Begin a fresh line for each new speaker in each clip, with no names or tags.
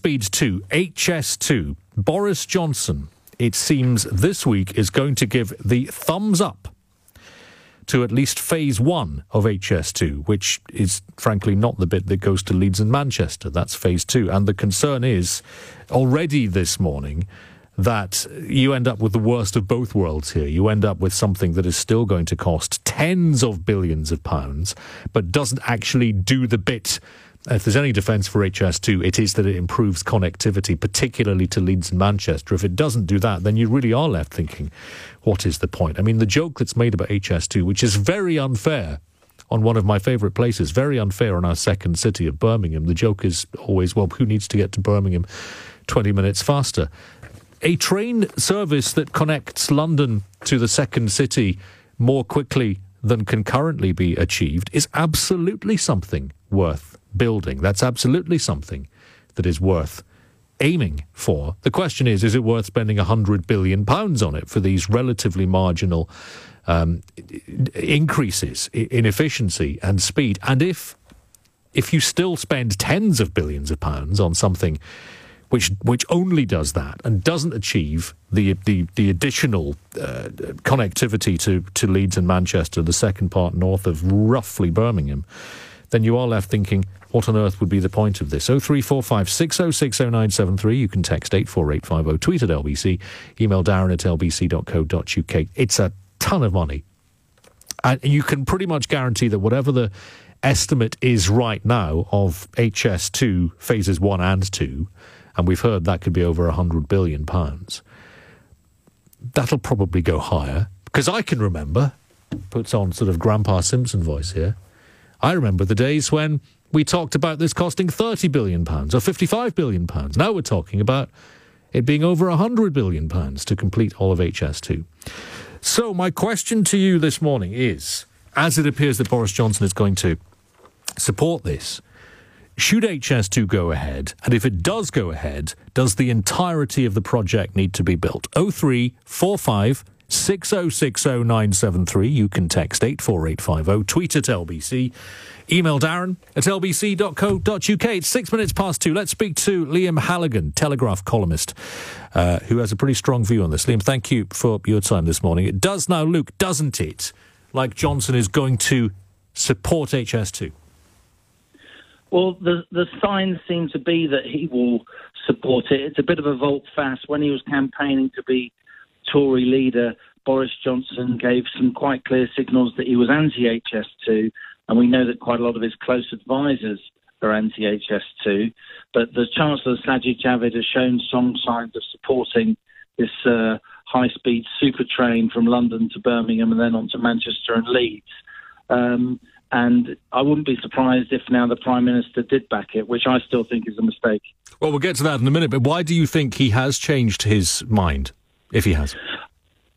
Speed 2, HS2, Boris Johnson, it seems this week is going to give the thumbs up to at least phase one of HS2, which is frankly not the bit that goes to Leeds and Manchester. That's phase two. And the concern is already this morning that you end up with the worst of both worlds here. You end up with something that is still going to cost tens of billions of pounds, but doesn't actually do the bit Uh, if there's any defence for HS2, it is that it improves connectivity, particularly to Leeds and Manchester. If it doesn't do that, then you really are left thinking, what is the point? I mean, the joke that's made about HS2, which is very unfair on one of my favourite places, very unfair on our second city of Birmingham, the joke is always, well, who needs to get to Birmingham 20 minutes faster? A train service that connects London to the second city more quickly than can currently be achieved is absolutely something worth building. That's absolutely something that is worth aiming for. The question is, is it worth spending £100 billion on it for these relatively marginal um, increases in efficiency and speed? And if, if you still spend tens of billions of pounds on something which which only does that and doesn't achieve the the, the additional uh, connectivity to, to Leeds and Manchester, the second part north of roughly Birmingham, then you are left thinking, what on earth would be the point of this? 0345 6060 You can text 84850, tweet at LBC, email darren at lbc.co.uk. It's a ton of money. And you can pretty much guarantee that whatever the estimate is right now of HS2 phases 1 and 2, and we've heard that could be over 100 billion pounds, that'll probably go higher. Because I can remember, puts on sort of Grandpa Simpson voice here, I remember the days when we talked about this costing 30 billion pounds or 55 billion pounds. Now we're talking about it being over 100 billion pounds to complete all of HS2. So my question to you this morning is, as it appears that Boris Johnson is going to support this, should HS2 go ahead? And if it does go ahead, does the entirety of the project need to be built? 0345 6060973. You can text 84850, tweet at LBC, email Darren at lbc.co.uk. It's six minutes past two. Let's speak to Liam Halligan, Telegraph columnist, uh, who has a pretty strong view on this. Liam, thank you for your time this morning. It does now look, doesn't it, like Johnson is going to support HS2?
Well, the the signs seem to be that he will support it. It's a bit of a volte face. When he was campaigning to be Tory leader Boris Johnson gave some quite clear signals that he was anti HS2, and we know that quite a lot of his close advisors are anti HS2. But the Chancellor Sajid Javid has shown some signs of supporting this uh, high speed super train from London to Birmingham and then on to Manchester and Leeds. Um, and I wouldn't be surprised if now the Prime Minister did back it, which I still think is a mistake.
Well, we'll get to that in a minute, but why do you think he has changed his mind? If he has?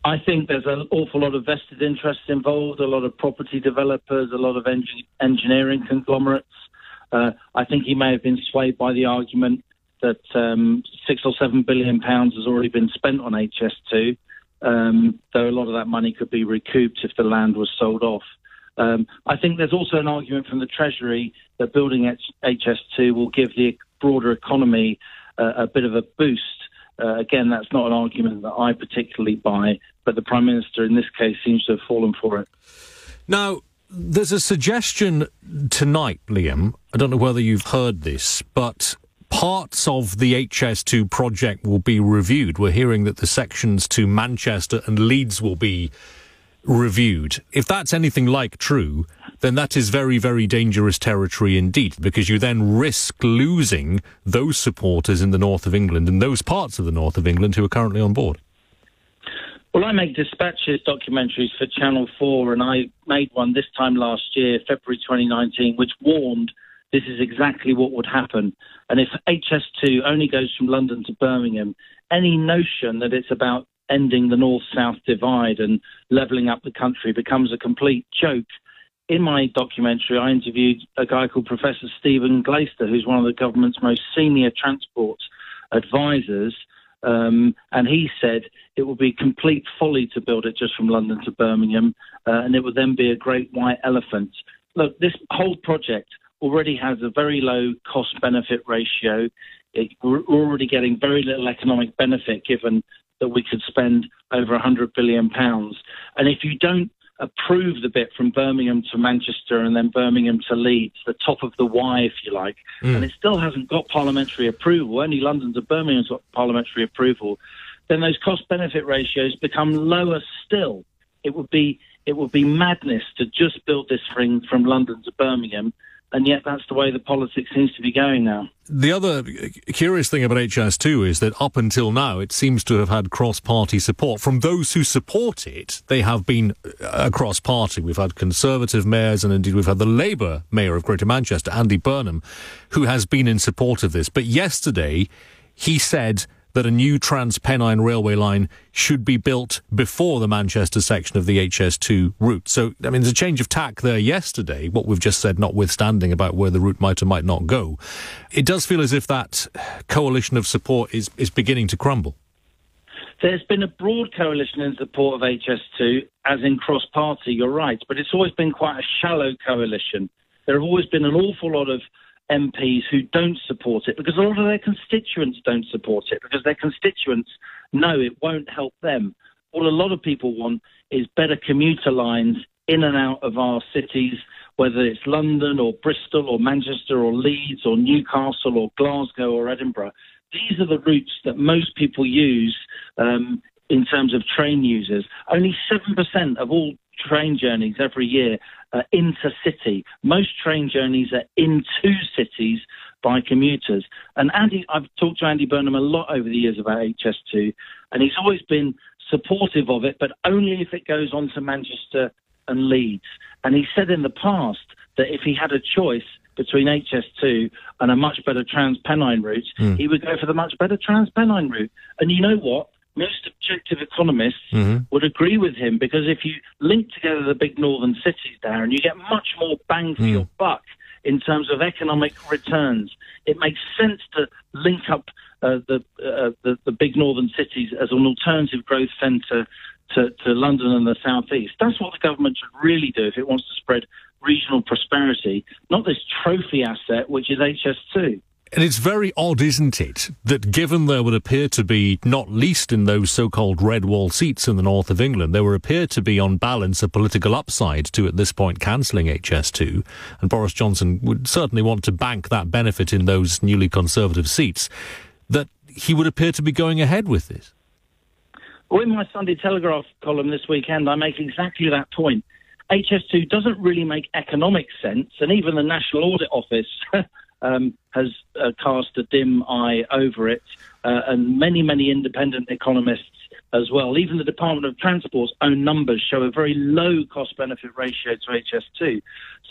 I think there's an awful lot of vested interests involved, a lot of property developers, a lot of engineering conglomerates. Uh, I think he may have been swayed by the argument that um, six or seven billion pounds has already been spent on HS2, um, though a lot of that money could be recouped if the land was sold off. Um, I think there's also an argument from the Treasury that building HS2 will give the broader economy uh, a bit of a boost uh, again, that's not an argument that I particularly buy, but the Prime Minister in this case seems to have fallen for it.
Now, there's a suggestion tonight, Liam. I don't know whether you've heard this, but parts of the HS2 project will be reviewed. We're hearing that the sections to Manchester and Leeds will be reviewed. If that's anything like true, then that is very, very dangerous territory indeed, because you then risk losing those supporters in the north of England and those parts of the north of England who are currently on board.
Well, I make dispatches documentaries for Channel 4, and I made one this time last year, February 2019, which warned this is exactly what would happen. And if HS2 only goes from London to Birmingham, any notion that it's about ending the north south divide and levelling up the country becomes a complete joke. In my documentary, I interviewed a guy called Professor Stephen Glaister, who's one of the government's most senior transport advisors. Um, and he said it would be complete folly to build it just from London to Birmingham, uh, and it would then be a great white elephant. Look, this whole project already has a very low cost benefit ratio. It, we're already getting very little economic benefit given that we could spend over 100 billion pounds. And if you don't approve the bit from Birmingham to Manchester and then Birmingham to Leeds, the top of the Y, if you like, mm. and it still hasn't got parliamentary approval, only London to Birmingham's got parliamentary approval, then those cost benefit ratios become lower still. It would be it would be madness to just build this ring from London to Birmingham and yet that's the way the politics seems to be going now.
The other curious thing about HS2 is that up until now, it seems to have had cross party support. From those who support it, they have been across party. We've had Conservative mayors, and indeed we've had the Labour mayor of Greater Manchester, Andy Burnham, who has been in support of this. But yesterday, he said that a new Trans-Pennine railway line should be built before the Manchester section of the HS2 route. So, I mean, there's a change of tack there yesterday, what we've just said notwithstanding about where the route might or might not go. It does feel as if that coalition of support is, is beginning to crumble.
There's been a broad coalition in support of HS2, as in cross party, you're right, but it's always been quite a shallow coalition. There have always been an awful lot of MPs who don't support it because a lot of their constituents don't support it because their constituents know it won't help them. What a lot of people want is better commuter lines in and out of our cities, whether it's London or Bristol or Manchester or Leeds or Newcastle or Glasgow or Edinburgh. These are the routes that most people use um, in terms of train users. Only 7% of all train journeys every year are intercity. Most train journeys are into cities by commuters. And Andy, I've talked to Andy Burnham a lot over the years about HS2, and he's always been supportive of it, but only if it goes on to Manchester and Leeds. And he said in the past that if he had a choice between HS2 and a much better Trans-Pennine route, mm. he would go for the much better Trans-Pennine route. And you know what? Most objective economists mm-hmm. would agree with him because if you link together the big northern cities, Darren, you get much more bang for mm. your buck in terms of economic returns. It makes sense to link up uh, the, uh, the, the big northern cities as an alternative growth centre to, to London and the southeast. That's what the government should really do if it wants to spread regional prosperity, not this trophy asset which is HS2.
And it's very odd, isn't it, that given there would appear to be, not least in those so-called red wall seats in the north of England, there would appear to be on balance a political upside to at this point cancelling HS2, and Boris Johnson would certainly want to bank that benefit in those newly conservative seats, that he would appear to be going ahead with this.
Well, in my Sunday Telegraph column this weekend, I make exactly that point. HS2 doesn't really make economic sense, and even the National Audit Office um, has uh, cast a dim eye over it, uh, and many, many independent economists as well. Even the Department of Transport's own numbers show a very low cost benefit ratio to HS2.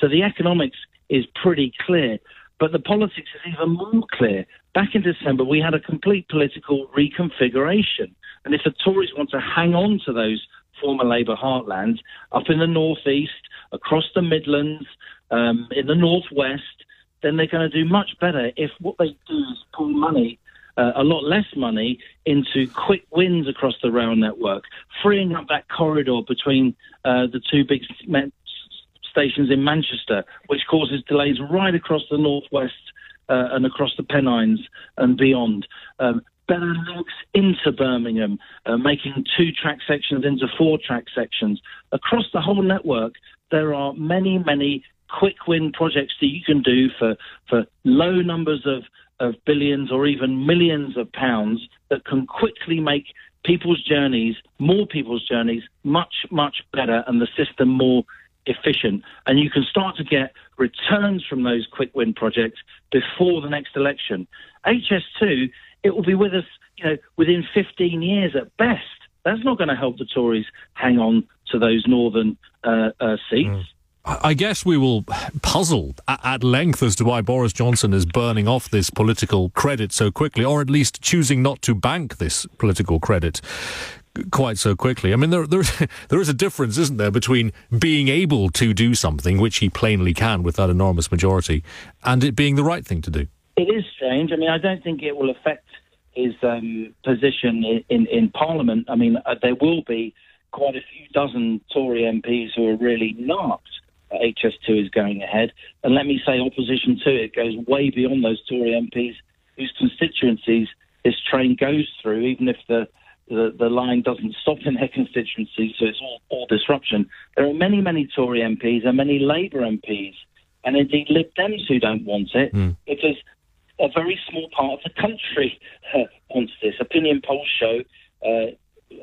So the economics is pretty clear. But the politics is even more clear. Back in December, we had a complete political reconfiguration. And if the Tories want to hang on to those former Labour heartlands up in the northeast, across the Midlands, um, in the northwest, then they're going to do much better if what they do is pull money, uh, a lot less money, into quick wins across the rail network, freeing up that corridor between uh, the two big stations in Manchester, which causes delays right across the northwest uh, and across the Pennines and beyond. Um, better links into Birmingham, uh, making two track sections into four track sections. Across the whole network, there are many, many quick win projects that you can do for, for low numbers of, of billions or even millions of pounds that can quickly make people's journeys, more people's journeys, much, much better and the system more efficient. And you can start to get returns from those quick win projects before the next election. HS2, it will be with us, you know, within 15 years at best. That's not going to help the Tories hang on to those northern uh, uh, seats. Mm.
I guess we will puzzle at length as to why Boris Johnson is burning off this political credit so quickly, or at least choosing not to bank this political credit quite so quickly. I mean, there, there, there is a difference, isn't there, between being able to do something, which he plainly can with that enormous majority, and it being the right thing to do.
It is strange. I mean, I don't think it will affect his um, position in, in, in, Parliament. I mean, uh, there will be quite a few dozen Tory MPs who are really not HS2 is going ahead. And let me say, opposition to it goes way beyond those Tory MPs whose constituencies this train goes through, even if the the, the line doesn't stop in their constituency, so it's all, all disruption. There are many, many Tory MPs and many Labour MPs, and indeed Lib Dems who don't want it mm. because a very small part of the country uh, wants this. Opinion polls show uh,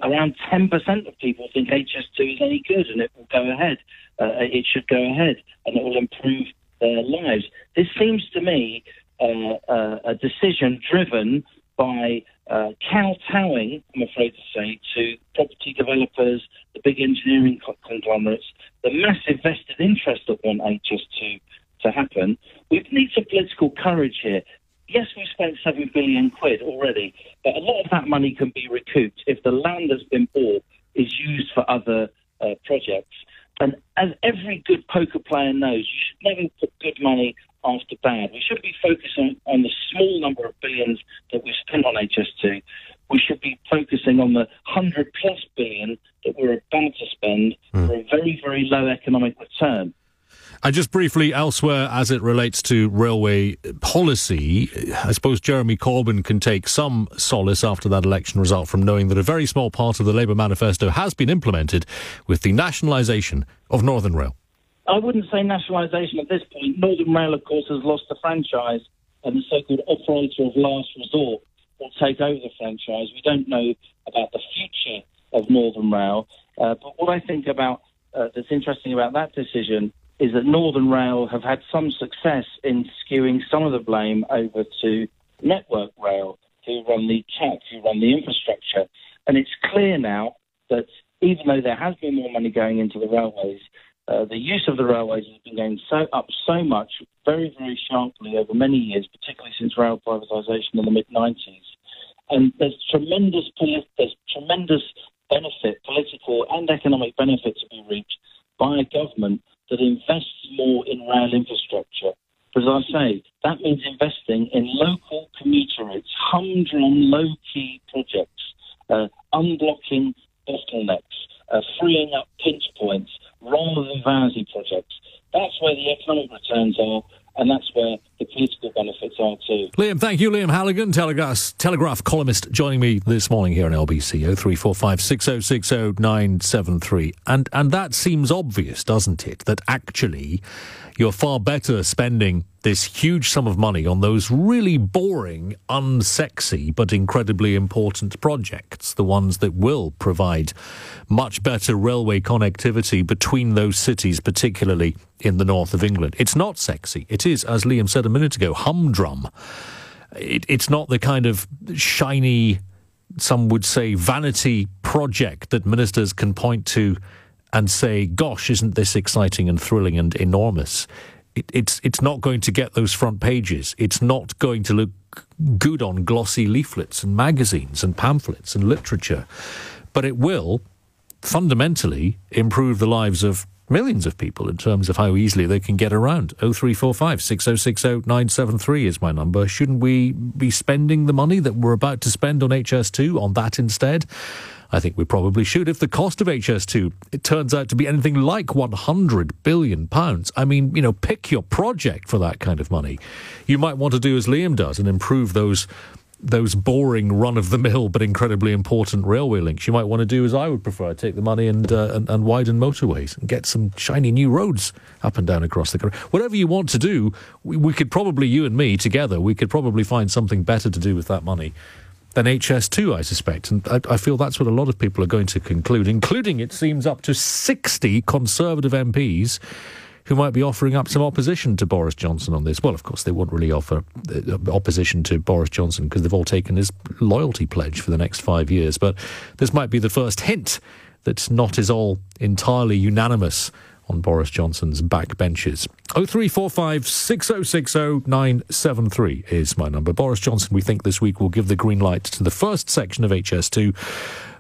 around 10% of people think HS2 is any good and it will go ahead. Uh, it should go ahead and it will improve their lives. This seems to me uh, uh, a decision driven by uh, kowtowing, I'm afraid to say, to property developers, the big engineering conglomerates, the massive vested interest that want HS2 to happen. We need some political courage here. Yes, we've spent seven billion quid already, but a lot of that money can be recouped if the land that's been bought is used for other uh, projects. And as every good poker player knows, you should never put good money after bad. We should be focusing on the small number of billions that we've spent on HS2. We should be focusing on the 100 plus billion that we're about to spend mm. for a very, very low economic return.
And just briefly, elsewhere, as it relates to railway policy, I suppose Jeremy Corbyn can take some solace after that election result from knowing that a very small part of the Labour manifesto has been implemented with the nationalisation of Northern Rail.
I wouldn't say nationalisation at this point. Northern Rail, of course, has lost the franchise, and the so-called operator of last resort will take over the franchise. We don't know about the future of Northern Rail, uh, but what I think about uh, that's interesting about that decision is that Northern Rail have had some success in skewing some of the blame over to Network Rail, who run the tech, who run the infrastructure, and it's clear now that even though there has been more money going into the railways, uh, the use of the railways has been going so up so much, very, very sharply over many years, particularly since rail privatisation in the mid 90s. And there's tremendous, there's tremendous benefit, political and economic benefit to be reached by a government that invests more in rail infrastructure. But As I say, that means investing in local commuter routes, humdrum, low-key projects, uh, unblocking bottlenecks, uh, freeing up pinch points, rather than vanity projects. That's where the economic returns are, and that's where the political benefits are too.
Liam, thank you, Liam Halligan, Telegraph, Telegraph columnist, joining me this morning here on LBC 0345 6060 973. And, and that seems obvious, doesn't it? That actually you're far better spending this huge sum of money on those really boring, unsexy, but incredibly important projects, the ones that will provide much better railway connectivity between those cities, particularly in the north of England. It's not sexy. It is, as Liam said a minute ago, humdrum. It, it's not the kind of shiny, some would say, vanity project that ministers can point to and say, gosh, isn't this exciting and thrilling and enormous? It, it's, it's not going to get those front pages. It's not going to look good on glossy leaflets and magazines and pamphlets and literature. But it will fundamentally improve the lives of millions of people in terms of how easily they can get around. 0345 6060 973 is my number. Shouldn't we be spending the money that we're about to spend on HS2 on that instead? I think we probably should. If the cost of HS2 it turns out to be anything like 100 billion pounds, I mean, you know, pick your project for that kind of money. You might want to do as Liam does and improve those those boring run of the mill but incredibly important railway links. You might want to do as I would prefer, take the money and, uh, and, and widen motorways and get some shiny new roads up and down across the country. Whatever you want to do, we, we could probably you and me together, we could probably find something better to do with that money than HS2, I suspect. And I, I, feel that's what a lot of people are going to conclude, including, it seems, up to 60 Conservative MPs who might be offering up some opposition to Boris Johnson on this. Well, of course, they won't really offer uh, opposition to Boris Johnson because they've all taken his loyalty pledge for the next five years. But this might be the first hint that not is all entirely unanimous on Boris Johnson's backbenches. 0345 6060 973 is my number. Boris Johnson, we think this week will give the green light to the first section of HS2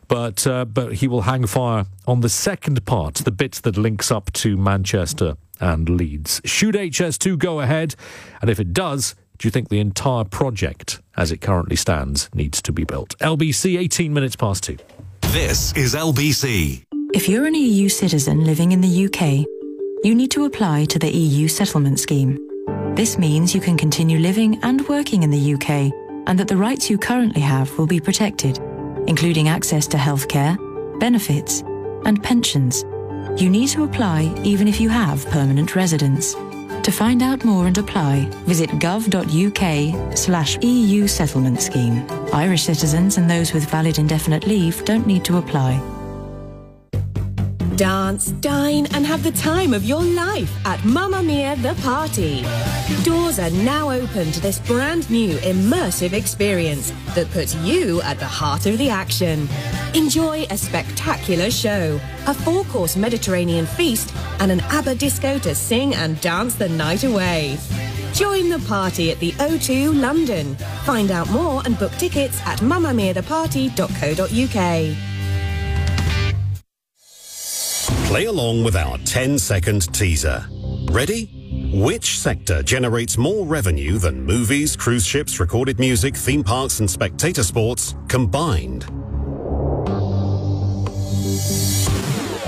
but uh, but he will hang fire on the second part, the bit that links up to Manchester and Leeds. Should HS2 go ahead? And if it does, do you think the entire project, as it currently stands, needs to be built? LBC, 18 minutes past two.
This is LBC.
If you're an EU citizen living in the UK, you need to apply to the EU settlement scheme. This means you can continue living and working in the UK and that the rights you currently have will be protected, including access to healthcare, benefits, and pensions. You need to apply even if you have permanent residence. To find out more and apply, visit gov.uk slash EU settlement scheme. Irish citizens and those with valid indefinite leave don't need to apply.
Dance, dine, and have the time of your life at Mamma Mia the Party. Doors are now open to this brand new immersive experience that puts you at the heart of the action. Enjoy a spectacular show, a four course Mediterranean feast, and an ABBA disco to sing and dance the night away. Join the party at the O2 London. Find out more and book tickets at mamamiatheparty.co.uk.
Play along with our 10 second teaser. Ready? Which sector generates more revenue than movies, cruise ships, recorded music, theme parks, and spectator sports combined?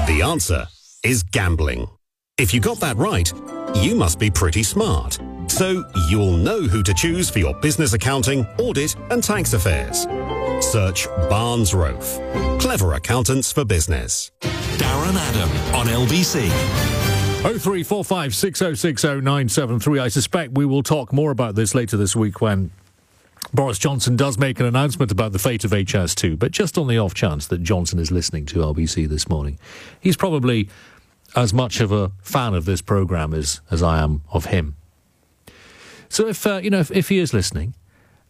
The answer is gambling. If you got that right, you must be pretty smart. So you'll know who to choose for your business accounting, audit, and tax affairs. Search Barnes Roffe. Clever accountants for business.
Darren Adam on LBC.
03456060973. I suspect we will talk more about this later this week when Boris Johnson does make an announcement about the fate of HS2. But just on the off chance that Johnson is listening to LBC this morning, he's probably as much of a fan of this programme as, as I am of him. So if, uh, you know, if, if he is listening,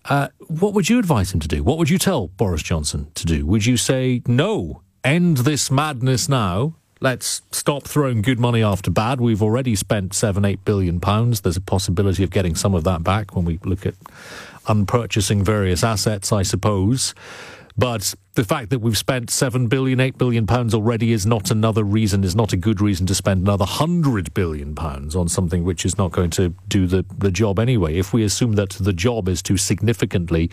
uh, what would you advise him to do? What would you tell Boris Johnson to do? Would you say, no, end this madness now? Let's stop throwing good money after bad. We've already spent seven, eight billion pounds. There's a possibility of getting some of that back when we look at unpurchasing various assets, I suppose. But the fact that we've spent seven billion, eight billion pounds already is not another reason, is not a good reason to spend another hundred billion pounds on something which is not going to do the, the job anyway. If we assume that the job is to significantly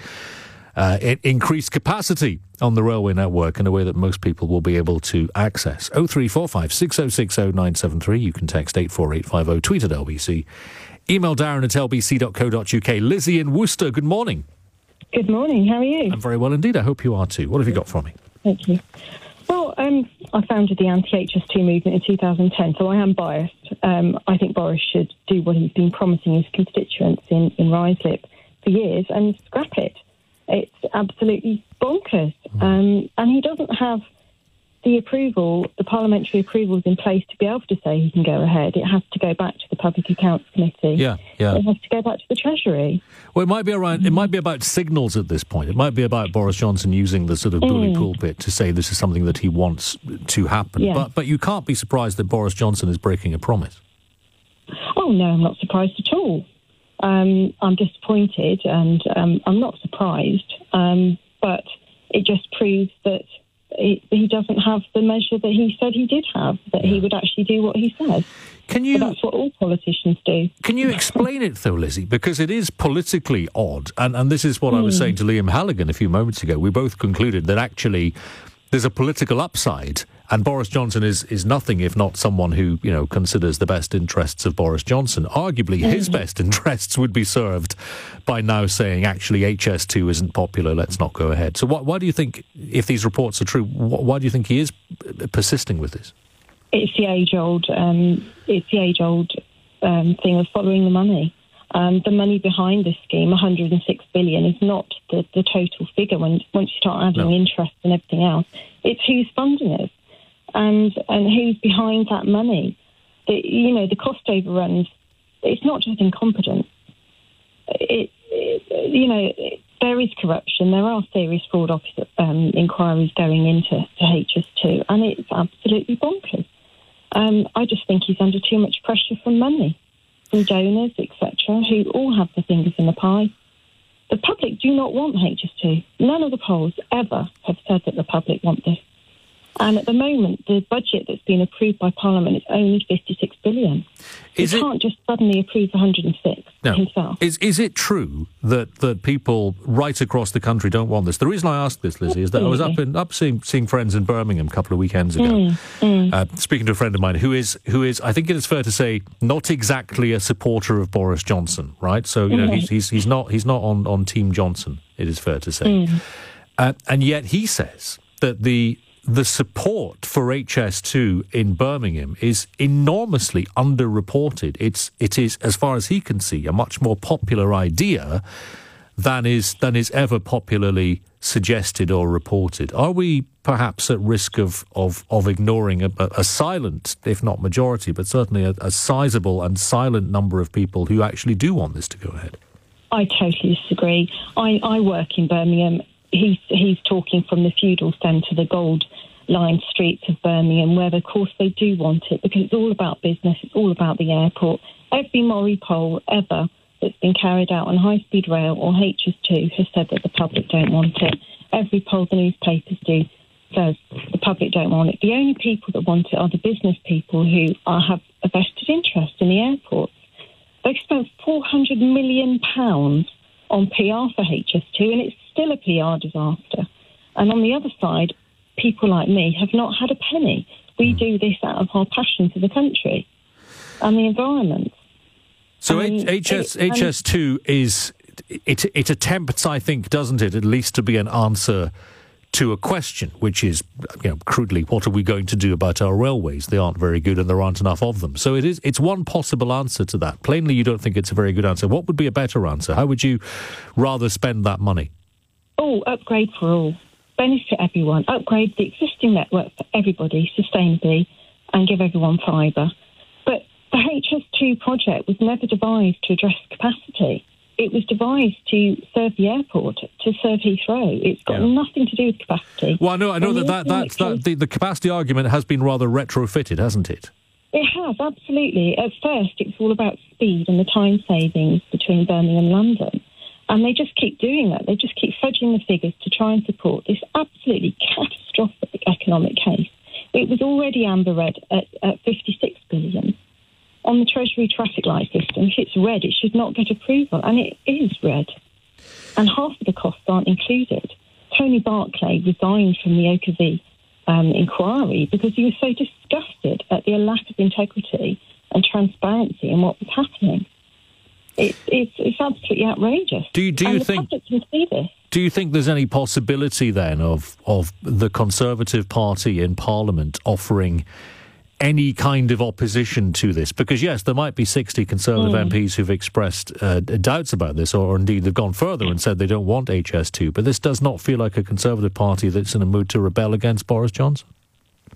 uh, increase capacity on the railway network in a way that most people will be able to access. 0345 6060 973. You can text 84850, tweet at LBC, email darren at lbc.co.uk. Lizzie in Worcester, good morning.
Good morning. How are you?
I'm very well indeed. I hope you are too. What have you got for me?
Thank you. Well, um, I founded the anti-HS2 movement in 2010, so I am biased. Um, I think Boris should do what he's been promising his constituents in, in Ruislip for years and scrap it. It's absolutely bonkers. Um, and he doesn't have the approval, the parliamentary approval is in place to be able to say he can go ahead. It has to go back to the Public Accounts Committee.
Yeah, yeah.
It has to go back to the Treasury.
Well, it might be around. It might be about signals at this point. It might be about Boris Johnson using the sort of bully
Mm.
pulpit to say this is something that he wants to happen.
Yeah.
But but you can't be surprised that Boris Johnson is breaking a promise.
Oh no, I'm not surprised at all. Um, I'm disappointed, and um, I'm not surprised. Um, but it just proves that he, he doesn't have the measure that he said he did have. That he would actually do what he said.
Can you?
But that's what all politicians do.
Can you explain it though, Lizzie? Because it is politically odd, and and this is what I was hmm. saying to Liam Halligan a few moments ago. We both concluded that actually there's a political upside, and Boris Johnson is is nothing if not someone who you know considers the best interests of Boris Johnson. Arguably, his best interests would be served by now saying actually HS2 isn't popular. Let's not go ahead. So why, why do you think, if these reports are true, why do you think he is persisting with this?
It's the age old. Um, it's the age old um, thing of following the money. Um, the money behind this scheme, 106 billion, is not the, the total figure. When once you start adding
No.
interest and everything else, it's who's funding it and and who's behind that money. The, you know, the cost overruns. It's not just incompetence. It, it you know, it, there is corruption. There are serious fraud um, inquiries going into to HS2, and it's absolutely bonkers. Um, I just think he's under too much pressure from money, from donors, etc., who all have their fingers in the pie. The public do not want HS2. None of the polls ever have said that the public want this. And at the moment, the budget that's been approved by Parliament is only 56 billion.
Is
he
it-
can't just suddenly approve 106
No.
himself.
Is is it true that, that people right across the country don't want this? The reason I ask this, Lizzie, is that I was up in up seeing, seeing friends in Birmingham a couple of weekends ago, Uh, speaking to a friend of mine who is who is I think it is fair to say not exactly a supporter of Boris Johnson, right? So you know he's, he's he's not he's not on on Team Johnson. It is fair to say, uh, and yet he says that the the support for HS2 in Birmingham is enormously underreported. It's it is, as far as he can see, a much more popular idea than is than is ever popularly suggested or reported. Are we perhaps at risk of of, of ignoring a, a silent, if not majority, but certainly a, a sizable and silent number of people who actually do want this to go ahead?
I totally disagree. I, I work in Birmingham. He's he's talking from the feudal centre, the gold lined streets of Birmingham, where of course they do want it because it's all about business. It's all about the airport. Every Mori poll ever that's been carried out on high speed rail or HS2 has said that the public don't want it. Every poll the newspapers do says the public don't want it. The only people that want it are the business people who are, have a vested interest in the airport. They've spent £400 million on PR for HS2, and it's still a PR disaster. And on the other side, people like me have not had a penny. We do this out of our passion for the country and the environment.
So
Um,
H- HS
it,
HS2 is it it attempts, I think, doesn't it, at least to be an answer to a question, which is, you know, crudely, what are we going to do about our railways? They aren't very good, and there aren't enough of them. So it is it's one possible answer to that. Plainly, you don't think it's a very good answer. What would be a better answer? How would you rather spend that money?
Oh, upgrade for all. Benefit everyone. Upgrade the existing network for everybody sustainably and give everyone fibre. But the HS2 project was never devised to address capacity. It was devised to serve the airport, to serve Heathrow. It's got
Yeah.
nothing to do with capacity.
Well, I know, I know that,
the
that, that's, that the, the capacity argument has been rather retrofitted, hasn't it?
It has, absolutely. At first, it was all about speed and the time savings between Birmingham and London. And they just keep doing that. They just keep fudging the figures to try and support this absolutely catastrophic economic case. It was already amber red at, at 56 billion. On the Treasury traffic light system, if it's red, it should not get approval, and it is red. And half of the costs aren't included. Tony Berkeley resigned from the Oakley um, inquiry because he was so disgusted at the lack of integrity and transparency in what was happening. It's, it's, it's absolutely outrageous.
Do you- do you
and the
think-
public can see this.
Do you think there's any possibility then of of the Conservative Party in Parliament offering any kind of opposition to this? Because yes, there might be 60 Conservative MPs who've expressed uh, doubts about this, or indeed they've gone further and said they don't want HS2. But this does not feel like a Conservative Party that's in a mood to rebel against Boris Johnson.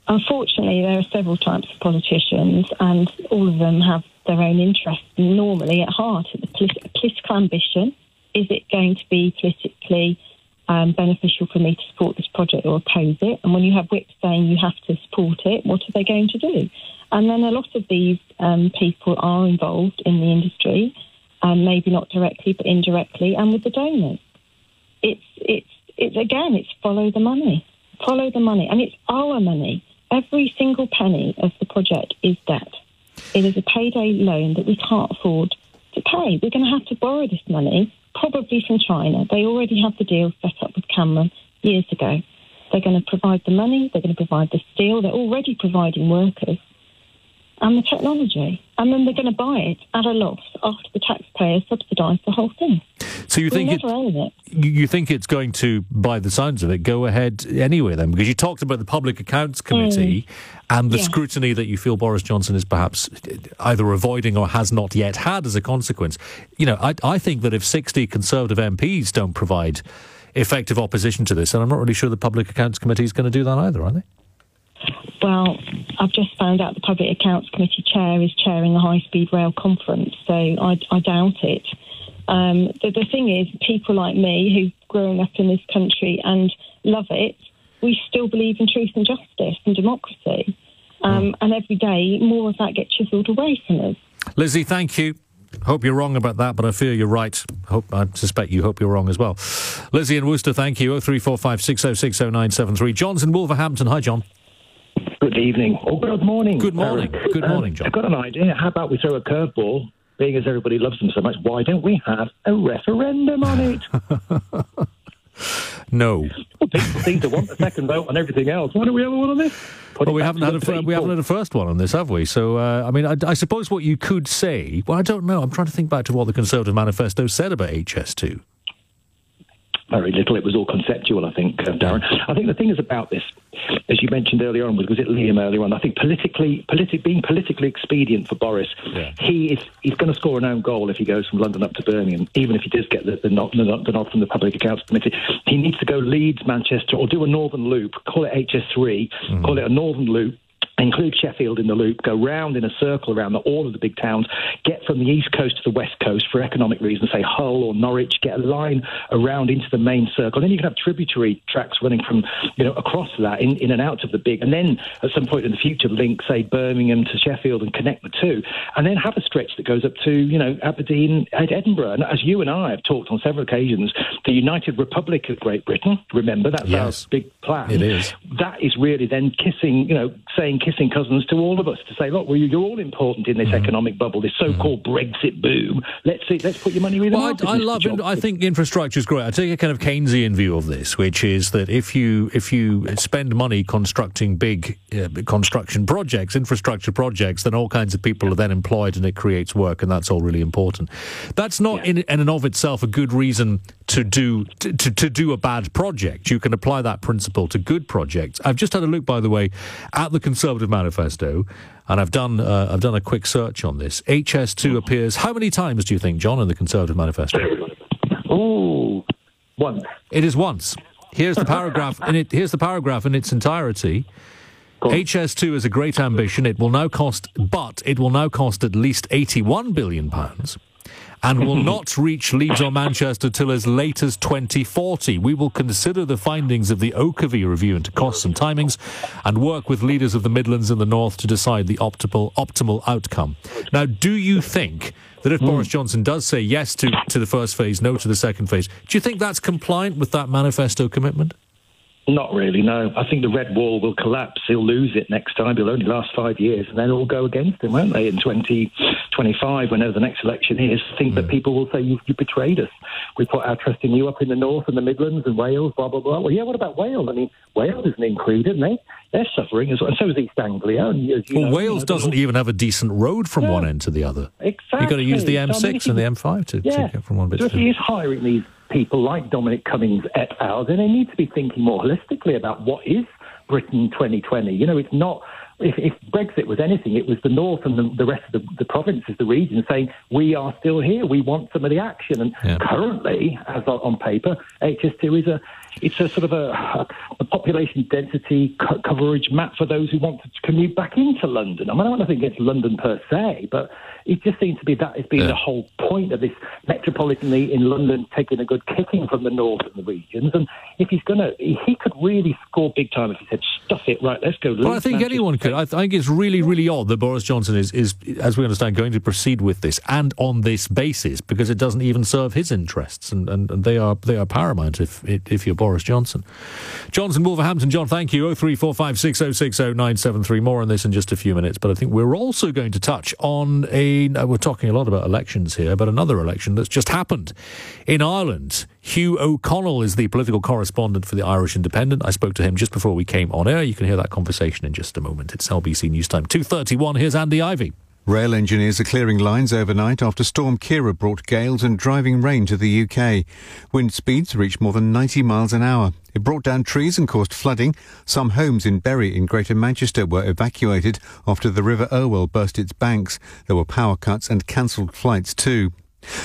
Unfortunately, there are several types of politicians, and all of them have their own interests normally at heart. Political ambition is it going to be politically um, beneficial for me to support this project or oppose it? And when you have whips saying you have to support it, what are they going to do? And then a lot of these um, people are involved in the industry, um, maybe not directly, but indirectly, and with the donors. It's it's it's again, it's follow the money, follow the money, and it's our money. Every single penny of the project is debt. It is a payday loan that we can't afford to pay. We're going to have to borrow this money, probably from China. They already have the deal set up with Cameron years ago. They're going to provide the money, they're going to provide the steel, they're already providing workers and the technology. And then they're going to buy it at a loss after the taxpayers subsidise the whole thing.
So you think it,
it.
you think it's going to, by the sounds of it, go ahead anyway then? Because you talked about the Public Accounts mm. Committee and the
Yeah.
scrutiny that you feel Boris Johnson is perhaps either avoiding or has not yet had as a consequence. You know, I, I think that if 60 Conservative MPs don't provide effective opposition to this, and I'm not really sure the Public Accounts Committee is going to do that either, are they?
Well, I've just found out the Public Accounts Committee chair is chairing the High Speed Rail Conference, so I, I doubt it. Um, the, the thing is, people like me who've grown up in this country and love it, we still believe in truth and justice and democracy. Um, and every day, more of that gets chiselled away from us.
Lizzie, thank you. Hope you're wrong about that, but I fear you're right. Hope I suspect you hope you're wrong as well. Lizzie and Worcester, thank you. Oh three four five six oh six oh nine seven three. John's in Wolverhampton. Hi, John.
Good evening or good morning.
Good morning.
Darren.
Good morning, John.
I've got an idea. How about we throw a curveball? Being as everybody loves them so much, why don't we have a referendum on it?
No.
well, people seem to want the second vote on everything else. Why don't we have one on this? Put
well, we haven't had a
the
fir- we haven't had a first one on this, have we? So, uh, I mean, I, I suppose what you could say. Well, I don't know. I'm trying to think back to what the Conservative Manifesto said about HS2.
Very little. It was all conceptual, I think, uh, Darren. I think the thing is about this, as you mentioned earlier on, was, was it Liam earlier on? I think politically, politi- being politically expedient for Boris,
Yeah.
he is he's going to score an own goal if he goes from London up to Birmingham, even if he does get the, the, nod, the, the nod from the Public Accounts Committee. He needs to go Leeds, Manchester, or do a Northern Loop, call it HS3, call it a Northern Loop. Include Sheffield in the loop, go round in a circle around the, all of the big towns, get from the east coast to the west coast for economic reasons, say Hull or Norwich, get a line around into the main circle. Then you can have tributary tracks running from, you know, across that in, in and out of the big, and then at some point in the future link, say Birmingham to Sheffield and connect the two, and then have a stretch that goes up to, you know, Aberdeen, Ed- Edinburgh. And as you and I have talked on several occasions, the United Republic of Great Britain, remember that's
Yes.
our big plan.
It is.
That is really then kissing, you know, saying kissing cousins to all of us to say, look, well, you're all important in this
Mm-hmm.
economic bubble, this so-called Brexit boom. Let's see, let's put your money where the
Well,
market
I, I love.
John.
I think infrastructure is great. I take a kind of Keynesian view of this, which is that if you if you spend money constructing big uh, construction projects, infrastructure projects, then all kinds of people are then employed, and it creates work, and that's all really important. That's not in, in and of itself a good reason to do to, to, to do a bad project. You can apply that principle to good projects. I've just had a look, by the way, at the Conservative Manifesto. And I've done uh, I've done a quick search on this. HS2 appears how many times do you think, John, in the Conservative Manifesto?
Ooh, once.
It is once. Here's the paragraph in it. Here's the paragraph in its entirety. HS2 is a great ambition. It will now cost, but it will now cost at least 81 billion pounds, and will not reach Leeds or Manchester till as late as 2040. We will consider the findings of the Oakervee review into costs and timings, and work with leaders of the Midlands and the North to decide the optimal optimal outcome. Now, do you think? That if hmm. Boris Johnson does say yes to, to the first phase, no to the second phase, do you think that's compliant with that manifesto commitment?
Not really, no. I think the red wall will collapse. He'll lose it next time. It'll only last five years, and then it'll go against him, won't they, in 2025, whenever the next election is. I think that hmm. people will say, you, you betrayed us. We put our trust in you up in the north and the Midlands and Wales, blah, blah, blah. Well, yeah, what about Wales? I mean, Wales isn't included, and they, they're suffering as well. And so is East Anglia. And,
Well,
know,
Wales
you know,
doesn't even have a decent road from
No.
one end to the other.
Exactly.
You've got to use the
So, I mean,
M6 and the M5 to,
Yeah.
to get from one bit
so
to
if he
the
is hiring these people like Dominic Cummings et al., then they need to be thinking more holistically about what is Britain 2020. You know, it's not. If, if Brexit was anything, it was the North and the, the rest of the, the provinces, the region, saying we are still here. We want some of the action. And
Yeah.
currently, as on, paper, HS2 is a it's a sort of a, a population density co- coverage map for those who want to commute back into London. I mean, I don't think it's London per se, but it just seems to be that has been
Yeah.
the whole point of this metropolitan in London taking a good kicking from the north and the regions. And if he's going to, he could really score big time if he said, stuff it, right, let's go.
Well, I think
Manchester,
anyone could. I think it's really, really odd that Boris Johnson is, is, as we understand, going to proceed with this and on this basis because it doesn't even serve his interests, and, and, and they are they are paramount if if you're Boris Johnson. Johnson, Wolverhampton, John, thank you. Oh three four five six oh six oh nine seven three. More on this in just a few minutes, but I think we're also going to touch on a. uh, We're talking a lot about elections here, but another election that's just happened in Ireland. Hugh O'Connell is the political correspondent for the Irish Independent. I spoke to him just before we came on air. You can hear that conversation in just a moment. It's LBC News Time 231. Here's Andy Ivy.
Rail engineers are clearing lines overnight after Storm Ciara brought gales and driving rain to the UK. Wind speeds reached more than 90 miles an hour. It brought down trees and caused flooding. Some homes in Bury in Greater Manchester were evacuated after the River Irwell burst its banks. There were power cuts and cancelled flights too.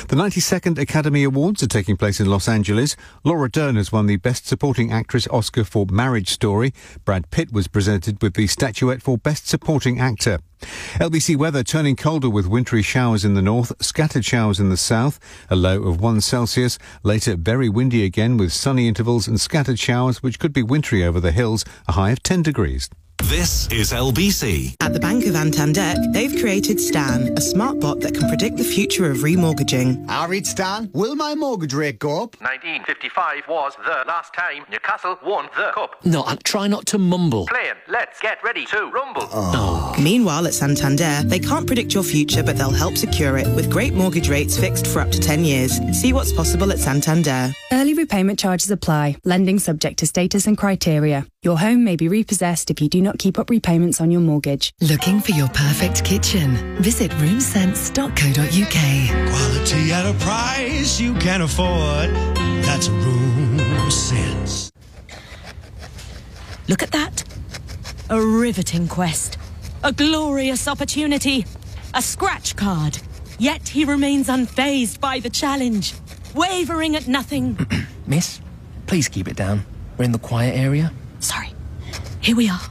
The 92nd Academy Awards are taking place in Los Angeles. Laura Dern has won the Best Supporting Actress Oscar for Marriage Story. Brad Pitt was presented with the statuette for Best Supporting Actor. LBC weather turning colder with wintry showers in the north, scattered showers in the south, a low of 1 Celsius. Later, very windy again with sunny intervals and scattered showers, which could be wintry over the hills, a high of 10 degrees.
This is LBC.
At the Bank of Antandek, they've created Stan, a smart bot that can predict the future of remortgaging.
I read Stan. Will my mortgage rate go up?
1955 was the last time Newcastle won the cup.
No, I try not to mumble.
Playing, let's get ready to rumble.
Oh. Meanwhile, at Santander, they can't predict your future, but they'll help secure it with great mortgage rates fixed for up to 10 years. See what's possible at Santander.
Early repayment charges apply. Lending subject to status and criteria. Your home may be repossessed if you do not keep up repayments on your mortgage.
Looking for your perfect kitchen? Visit roomsense.co.uk.
Quality at a price you can afford. That's Room Sense.
Look at that. A riveting quest. A glorious opportunity. A scratch card. Yet he remains unfazed by the challenge, wavering at nothing.
Miss, please keep it down. We're in the quiet area.
Sorry. Here we are.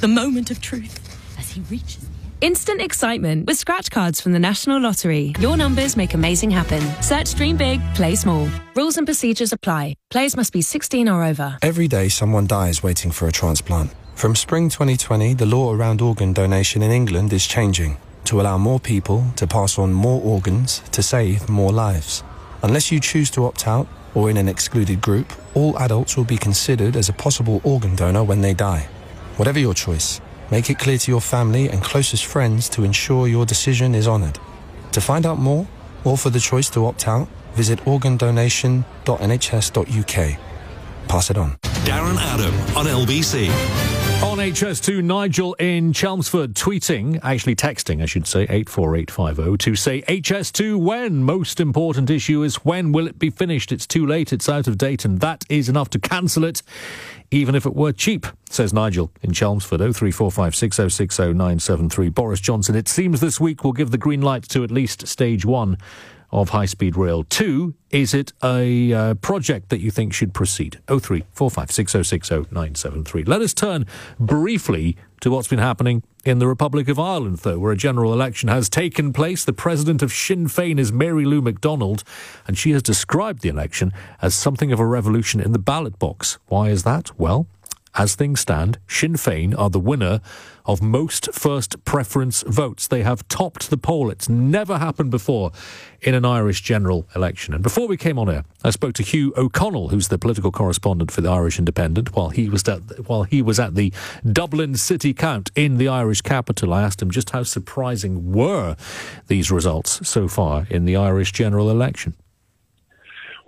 The moment of truth as he reaches.
Instant excitement with scratch cards from the National Lottery. Your numbers make amazing happen. Search Dream Big, Play Small. Rules and procedures apply. Players must be 16 or over.
Every day, someone dies waiting for a transplant. From spring 2020, the law around organ donation in England is changing to allow more people to pass on more organs to save more lives. Unless you choose to opt out or in an excluded group, all adults will be considered as a possible organ donor when they die. Whatever your choice, make it clear to your family and closest friends to ensure your decision is honoured. To find out more, or for the choice to opt out, visit organdonation.nhs.uk. Pass it on.
Darren Adam on LBC.
On HS2, Nigel in Chelmsford tweeting, actually texting, I should say, 84850 to say HS2 when? Most important issue is when will it be finished? It's too late, it's out of date, and that is enough to cancel it, even if it were cheap, says Nigel in Chelmsford. 03456060973. Boris Johnson, it seems this week will give the green light to at least stage one of High Speed Rail 2. Is it a uh, project that you think should proceed? 03456060973. Let us turn briefly to what's been happening in the Republic of Ireland, though, where a general election has taken place. The president of Sinn Féin is Mary Lou McDonald, and she has described the election as something of a revolution in the ballot box. Why is that? Well, as things stand, Sinn Féin are the winner of most first preference votes. They have topped the poll. It's never happened before in an Irish general election. And before we came on air, I spoke to Hugh O'Connell, who's the political correspondent for the Irish Independent, while he was at while he was at the Dublin City Count in the Irish capital. I asked him just how surprising were these results so far in the Irish general election.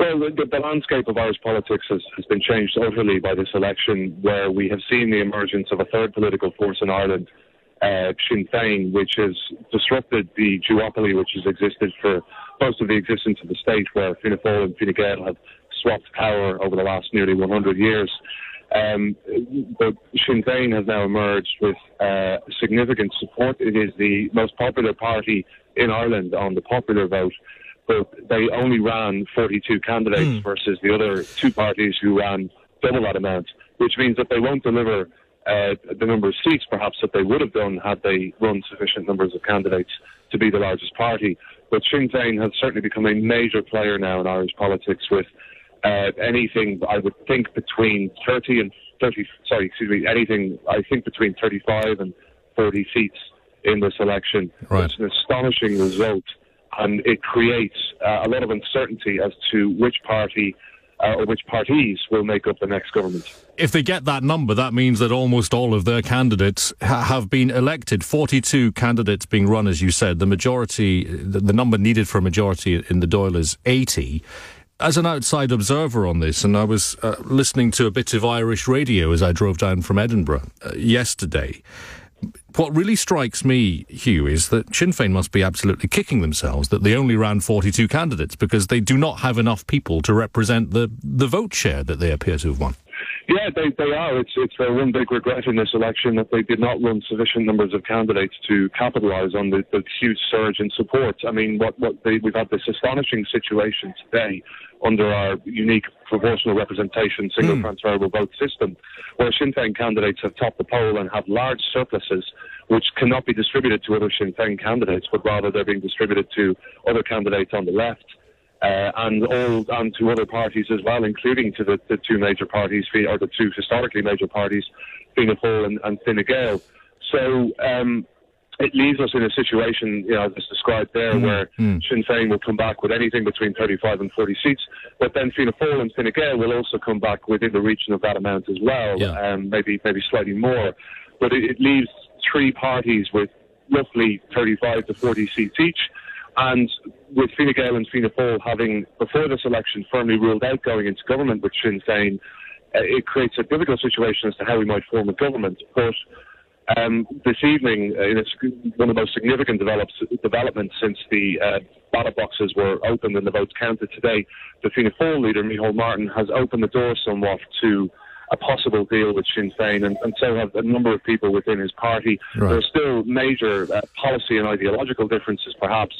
Well, the, the, landscape of Irish politics has, has, been changed utterly by this election, where we have seen the emergence of a third political force in Ireland, uh, Sinn Féin, which has disrupted the duopoly which has existed for most of the existence of the state, where Fianna Fáil and Fine Gael have swapped power over the last nearly 100 years. Um, but Sinn Féin has now emerged with uh, significant support. It is the most popular party in Ireland on the popular vote but they only ran 42 candidates mm. versus the other two parties who ran double that amount, which means that they won't deliver uh, the number of seats perhaps that they would have done had they run sufficient numbers of candidates to be the largest party. But Sinn Féin has certainly become a major player now in Irish politics with uh, anything, I would think, between 30 and 30, sorry, excuse me, anything, I think, between 35 and 40 seats in this election.
Right.
It's an astonishing result and it creates uh, a lot of uncertainty as to which party uh, or which parties will make up the next government.
If they get that number, that means that almost all of their candidates ha- have been elected. 42 candidates being run, as you said. The majority, the, the number needed for a majority in the Dáil is 80 as an outside observer on this, and I was uh, listening to a bit of Irish radio as I drove down from Edinburgh uh, yesterday, what really strikes me, Hugh, is that Sinn Féin must be absolutely kicking themselves that they only ran 42 candidates because they do not have enough people to represent the, the vote share that they appear to have won.
Yeah, they, they are. It's it's their one big regret in this election that they did not run sufficient numbers of candidates to capitalise on the, the huge surge in support. I mean, what what they, we've had this astonishing situation today under our unique proportional representation single mm. transferable vote system, where Sinn Féin candidates have topped the poll and have large surpluses which cannot be distributed to other Sinn Féin candidates, but rather they're being distributed to other candidates on the left. Uh, and all and to other parties as well, including to the, the two major parties, or the two historically major parties, Fianna Fáil and, and Fine Gael. So um, it leaves us in a situation, you know, as described there,
Mm.
where Sinn Féin will come back with anything between 35 and 40 seats, but then Fianna Fáil and Fine Gael will also come back within the region of that amount as well, um, maybe maybe slightly more. But it, it leaves three parties with roughly 35 to 40 seats each. And with Fine Gael and Fianna Fáil having, before this election, firmly ruled out going into government with Sinn Féin, uh, it creates a difficult situation as to how we might form a government. But um, this evening, uh, it's one of the most significant develops, developments since the uh, ballot boxes were opened and the votes counted today. The Fianna Fáil leader, Micheál Martin, has opened the door somewhat to a possible deal with Sinn Féin, and, and so have a number of people within his party.
Right.
There are still major uh, policy and ideological differences, perhaps,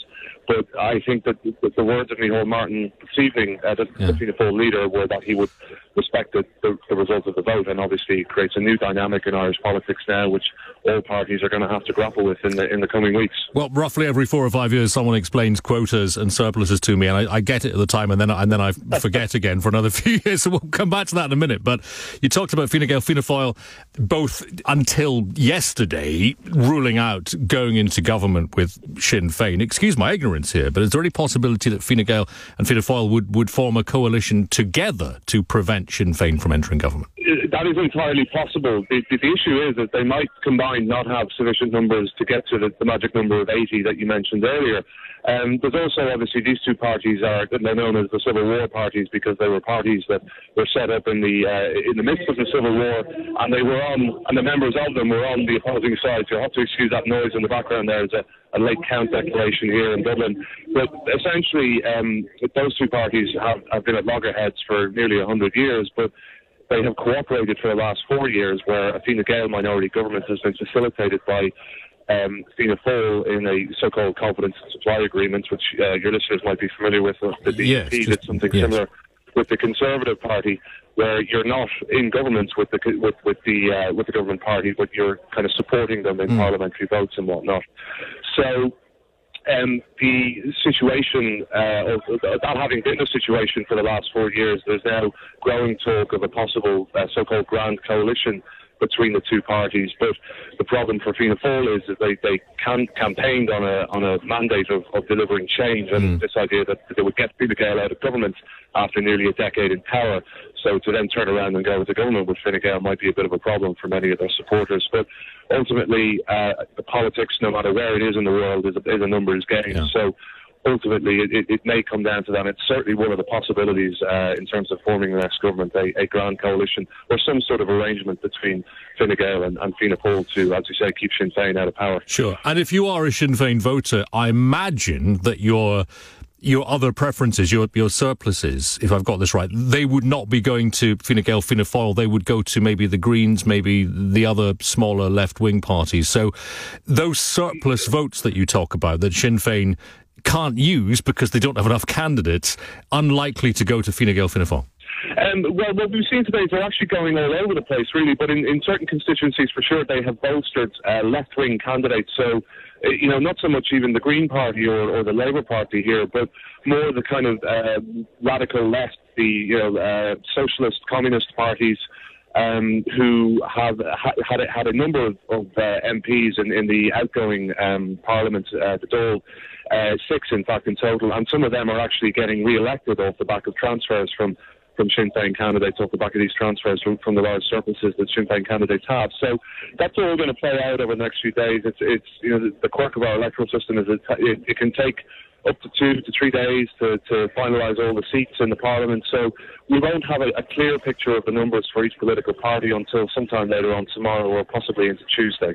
but I think that the, words of Micheál Martin this evening, uh, the, Fianna Fáil leader, were that he would respect the, the, the result of the vote, and obviously it creates a new dynamic in Irish politics now, which all parties are going to have to grapple with in the in the coming weeks.
Well, roughly every four or five years, someone explains quotas and surpluses to me, and I, I get it at the time, and then and then I forget again for another few years. So we'll come back to that in a minute. But you talked about Fine Gael, Fianna Fáil, both until yesterday ruling out going into government with Sinn Féin. Excuse my ignorance here, but is there any possibility that Fine Gael and Fianna Fáil would, would form a coalition together to prevent Sinn Féin from entering government?
Uh, That is entirely possible. The, the, the issue is that they might combine not have sufficient numbers to get to the, the magic number of 80 that you mentioned earlier. Um, there's also obviously these two parties are they're known as the Civil War parties because they were parties that were set up in the uh, in the midst of the Civil War, and they were on and the members of them were on the opposing side. So you have to excuse that noise in the background. There a, a late count declaration here in Dublin, but essentially um, those two parties have, have been at loggerheads for nearly 100 years, but they have cooperated for the last four years, where a Fine Gael minority government has been facilitated by um, Fianna Fáil in a so-called confidence and supply agreement, which uh, your listeners might be familiar with. uh, The
Yes,
did something
yes.
similar with the Conservative Party, where you're not in government with the with with the uh, with the government party, but you're kind of supporting them in
Mm.
parliamentary votes and whatnot. So um, the situation, uh, of, that having been the situation for the last four years, there's now growing talk of a possible uh, so-called grand coalition between the two parties. But the problem for Fianna Fáil is that they, they can, campaigned on a on a mandate of, of delivering change and this idea that they would get Fine Gael out of government after nearly a decade in power. So to then turn around and go with the government with Fine Gael might be a bit of a problem for many of their supporters. But ultimately, uh, the politics, no matter where it is in the world, is a, is a numbers game. So ultimately, it, it, may come down to that. It's certainly one of the possibilities uh, in terms of forming the next government, a, a grand coalition or some sort of arrangement between Fine Gael and, and Fianna Fáil to, as you say, keep Sinn Féin out of power.
Sure. And if you are a Sinn Féin voter, I imagine that your your other preferences, your your surpluses, if I've got this right, they would not be going to Fine Gael, Fianna Fáil. They would go to maybe the Greens, maybe the other smaller left wing parties. So those surplus votes that you talk about, that Sinn Féin can't use because they don't have enough candidates, unlikely to go to Fine Gael, Fianna Fáil.
Um, well, what we've seen today is they're actually going all over the place, really. But in, in certain constituencies, for sure, they have bolstered uh, left-wing candidates. So, you know, not so much even the Green Party or, or the Labour Party here, but more the kind of uh, radical left, the you know uh, socialist, communist parties. Um, who have ha- had a, had a number of, of uh, MPs in, in the outgoing um, Parliament, uh, the uh, six in fact in total, and some of them are actually getting re-elected off the back of transfers from from Sinn Féin candidates off the back of these transfers from, from the large surpluses that Sinn Féin candidates have. So that's all going to play out over the next few days. It's, it's you know, the, the quirk of our electoral system is it, it, it can take up to two to three days to, to finalise all the seats in the Parliament. So we won't have a, a clear picture of the numbers for each political party until sometime later on tomorrow or possibly into Tuesday.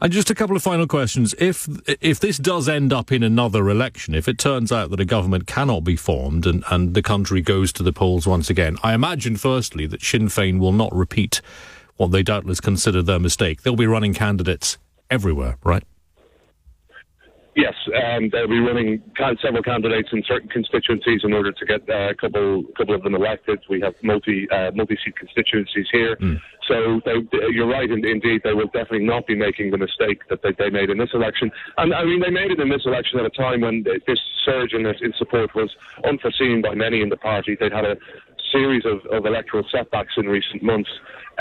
And just a couple of final questions. If if this does end up in another election, if it turns out that a government cannot be formed and, and the country goes to the polls once again, I imagine firstly that Sinn Féin will not repeat what they doubtless consider their mistake. They'll be running candidates everywhere, right?
Yes, um, they'll be running several candidates in certain constituencies in order to get uh, a couple couple of them elected. We have multi uh, multi seat constituencies here, so they, you're right. in- Indeed, they will definitely not be making the mistake that they, they made in this election. And I mean, they made it in this election at a time when this surge in, in support was unforeseen by many in the party. They'd had a series of, of electoral setbacks in recent months,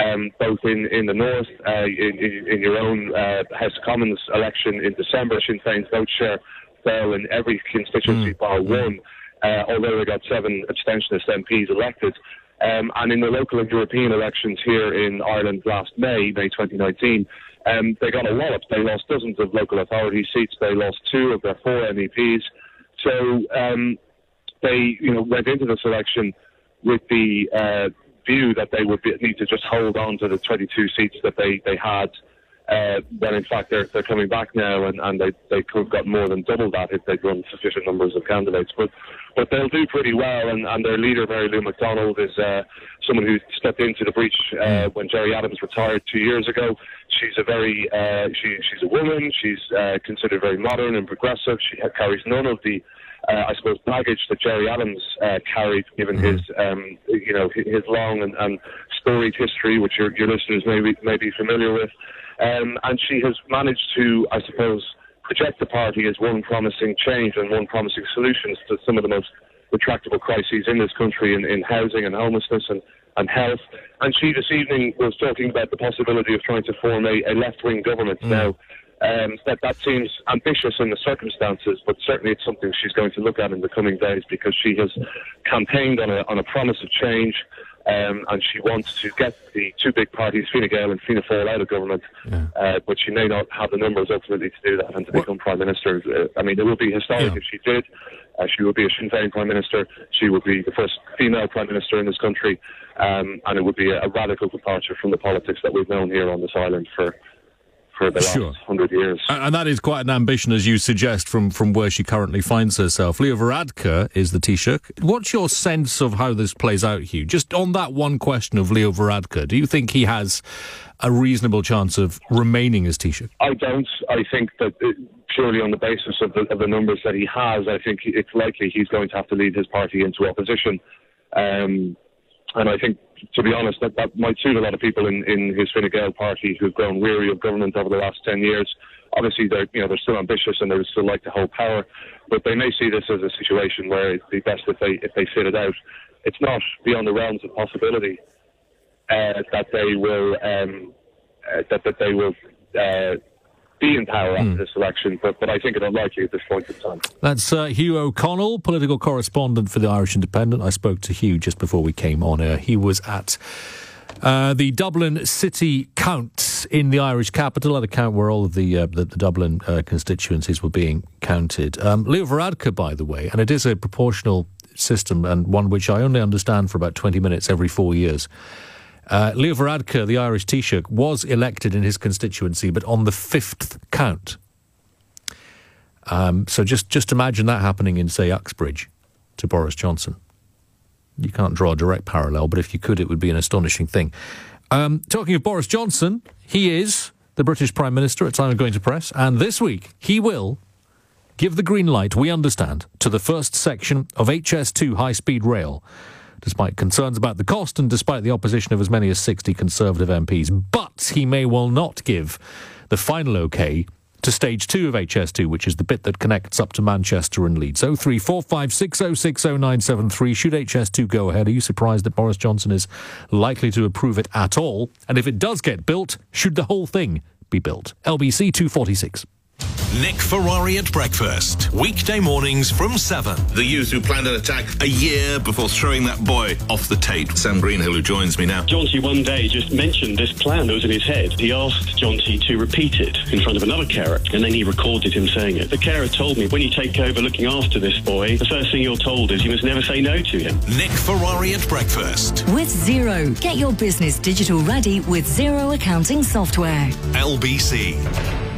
um, both in, in the north, uh, in, in, in your own uh, House of Commons election in December, Sinn Féin's vote share fell in every constituency bar one, uh, although they got seven abstentionist MPs elected. Um, and in the local and European elections here in Ireland last May, May 2019, um, they got a wallop. They lost dozens of local authority seats. They lost two of their four MEPs. So um, they, you know, went into this election with the uh, view that they would be, need to just hold on to the 22 seats that they, they had uh, when in fact they're, they're coming back now and, and they, they could have got more than double that if they'd run sufficient numbers of candidates. But but they'll do pretty well and, and their leader, Mary Lou McDonald, is uh, someone who stepped into the breach uh, when Gerry Adams retired two years ago. She's a very uh, she, she's a woman, she's uh, considered very modern and progressive. She carries none of the uh, I suppose, baggage that Gerry Adams uh, carried, given mm-hmm. his, um, you know, his long and, and storied history, which your, your listeners may be, may be familiar with. Um, and she has managed to, I suppose, project the party as one promising change and one promising solutions to some of the most retractable crises in this country in, in housing and homelessness and, and health. And she this evening was talking about the possibility of trying to form a, a left wing government. Mm. Now, um, that that seems ambitious in the circumstances, but certainly it's something she's going to look at in the coming days because she has campaigned on a on a promise of change. Um, and she wants to get the two big parties, Fine Gael and Fianna Fáil, out of government, yeah. uh, but she may not have the numbers ultimately to do that and to become prime minister. Uh, I mean, it would be historic yeah. if she did. Uh, she would be a Sinn Féin prime minister. She would be the first female prime minister in this country, um, and it would be a, a radical departure from the politics that we've known here on this island for for the last sure. hundred years.
And that is quite an ambition, as you suggest, from, from where she currently finds herself. Leo Varadkar is the Taoiseach. What's your sense of how this plays out, Hugh? Just on that one question of Leo Varadkar, do you think he has a reasonable chance of remaining as Taoiseach?
I don't. I think that. It, purely on the basis of the, of the numbers that he has, I think it's likely he's going to have to lead his party into opposition. Um, and I think to be honest, that, that might suit a lot of people in, in his Fine Gael party who've grown weary of government over the last 10 years. Obviously, they're, you know, they're still ambitious and they would still like to hold power, but they may see this as a situation where it'd be best if they, if they fit it out. It's not beyond the realms of possibility uh, that they will, um, uh, that, that they will uh, be in power after mm. this election, but, but I think it's unlikely at this point in time.
That's uh, Hugh O'Connell, political correspondent for the Irish Independent. I spoke to Hugh just before we came on air. He was at uh, the Dublin City Count in the Irish capital, at a count where all of the uh, the, the, Dublin uh, constituencies were being counted. Um, Leo Varadkar, by the way, and it is a proportional system and one which I only understand for about 20 minutes every four years. Uh, Leo Varadkar, the Irish Taoiseach, was elected in his constituency, but on the fifth count. Um, so just, just imagine that happening in, say, Uxbridge to Boris Johnson. You can't draw a direct parallel, but if you could, it would be an astonishing thing. Um, talking of Boris Johnson, he is the British Prime Minister at time of going to press, and this week he will give the green light, we understand, to the first section of HS2 high speed rail despite concerns about the cost and despite the opposition of as many as 60 Conservative MPs. But he may well not give the final okay to stage two of HS2, which is the bit that connects up to Manchester and Leeds. 03456060973. Should HS2 go ahead? Are you surprised that Boris Johnson is likely to approve it at all? And if it does get built, should the whole thing be built? LBC 246.
Nick Ferrari at breakfast. Weekday mornings from 7.
The youth who planned an attack a year before throwing that boy off the Tate. Sam Greenhill, who joins me now.
Jonty one day just mentioned this plan that was in his head. He asked Jonty to repeat it in front of another carer, and then he recorded him saying it. The carer told me, when you take over looking after this boy, the first thing you're told is you must never say no to him.
Nick Ferrari at breakfast.
With Xero, Get your business digital ready with Xero accounting software.
LBC.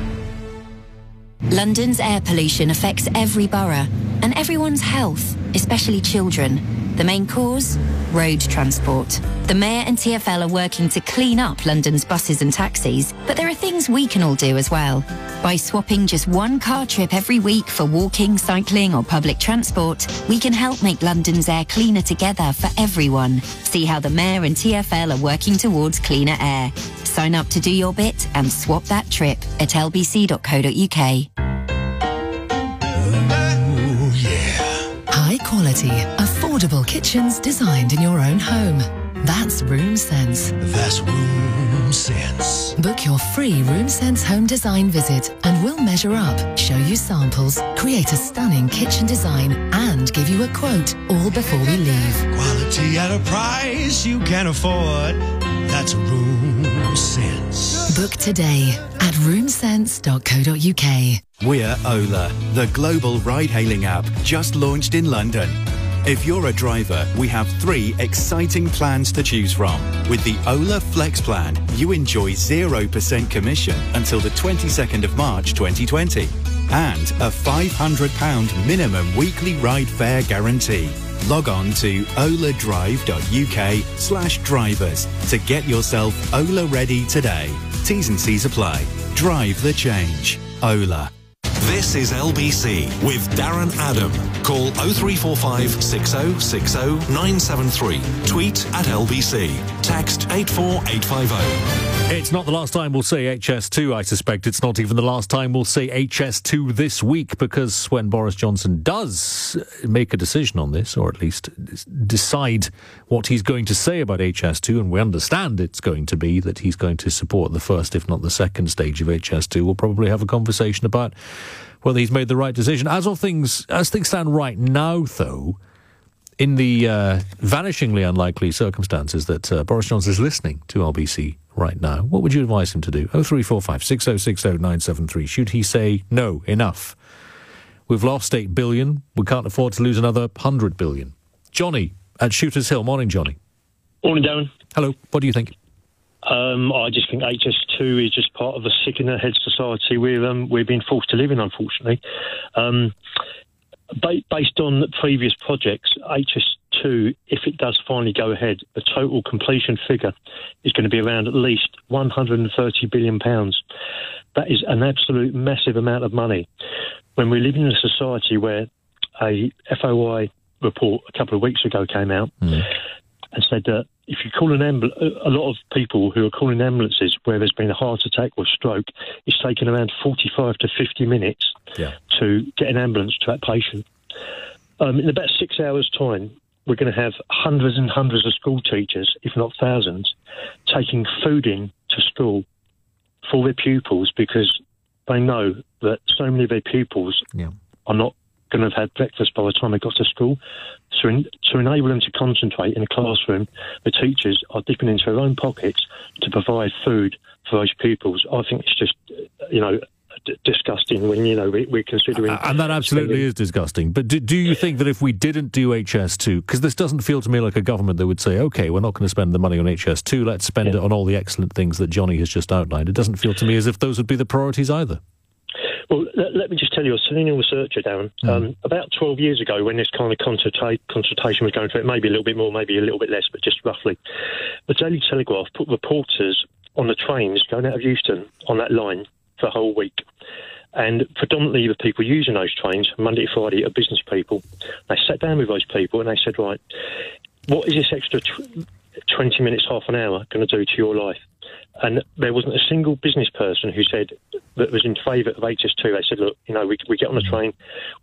London's air pollution affects every borough and everyone's health, especially children. The main cause? Road transport. The Mayor and TFL are working to clean up London's buses and taxis, but there are things we can all do as well. By swapping just one car trip every week for walking, cycling, or public transport, we can help make London's air cleaner together for everyone. See how the Mayor and TFL are working towards cleaner air. Sign up to do your bit and swap that trip at lbc.co.uk.
quality, affordable kitchens designed in your own home. That's Room Sense.
That's Room Sense.
Book your free Room Sense home design visit and we'll measure up, show you samples, create a stunning kitchen design and give you a quote all before we leave.
Quality at a price you can afford. That's Room Sense.
Book today at roomsense.co.uk.
We're Ola, the global ride hailing app just launched in London. If you're a driver, we have three exciting plans to choose from. With the Ola Flex plan, you enjoy 0% commission until the 22nd of March 2020 and a £500 minimum weekly ride fare guarantee. Log on to oladrive.uk slash drivers to get yourself Ola ready today. T's and C's apply. Drive the change. Ola.
This is LBC with Darren Adam. Call 0345 6060 973. Tweet at LBC. Text 84850.
It's not the last time we'll say HS2, I suspect. It's not even the last time we'll say HS2 this week because when Boris Johnson does make a decision on this, or at least decide what he's going to say about HS2, and we understand it's going to be that he's going to support the first, if not the second stage of HS2, we'll probably have a conversation about whether he's made the right decision. As of things, as things stand right now, though, in the uh, vanishingly unlikely circumstances that uh, Boris Johnson is listening to LBC right now, what would you advise him to do? 0345 6060 973. Should he say, no, enough? We've lost 8 billion. We can't afford to lose another 100 billion. Johnny at Shooters Hill. Morning, Johnny.
Morning, Darren.
Hello. What do you think?
Um, I just think HS2 is just part of a sick in the head society we're, um, we're being forced to live in, unfortunately. Um, ba- based on previous projects, HS2, if it does finally go ahead, the total completion figure is going to be around at least £130 billion. That is an absolute massive amount of money. When we live in a society where a FOI report a couple of weeks ago came out
mm.
and said that if you call an ambulance, a lot of people who are calling ambulances where there's been a heart attack or stroke, it's taken around 45 to 50 minutes
yeah.
to get an ambulance to that patient. Um, in about six hours' time, we're going to have hundreds and hundreds of school teachers, if not thousands, taking food in to school for their pupils because they know that so many of their pupils
yeah.
are not going to have had breakfast by the time they got to school. So, in, to enable them to concentrate in a classroom, the teachers are dipping into their own pockets to provide food for those pupils. I think it's just, you know, d- disgusting when you know we, we're considering.
Uh, and that absolutely
spending-
is disgusting. But do, do you think that if we didn't do HS2, because this doesn't feel to me like a government that would say, okay, we're not going to spend the money on HS2, let's spend it on all the excellent things that Johnny has just outlined. It doesn't feel to me as if those would be the priorities either.
Well, let, let me just tell you, a senior researcher, Darren, um, about 12 years ago, when this kind of consulta- consultation was going through, it maybe a little bit more, maybe a little bit less, but just roughly, the Daily Telegraph put reporters on the trains going out of Euston on that line a whole week. And predominantly the people using those trains, Monday to Friday, are business people. They sat down with those people and they said, right, what is this extra tw- 20 minutes, half an hour going to do to your life? And there wasn't a single business person who said that was in favour of HS2. They said, look, you know, we, we get on the train,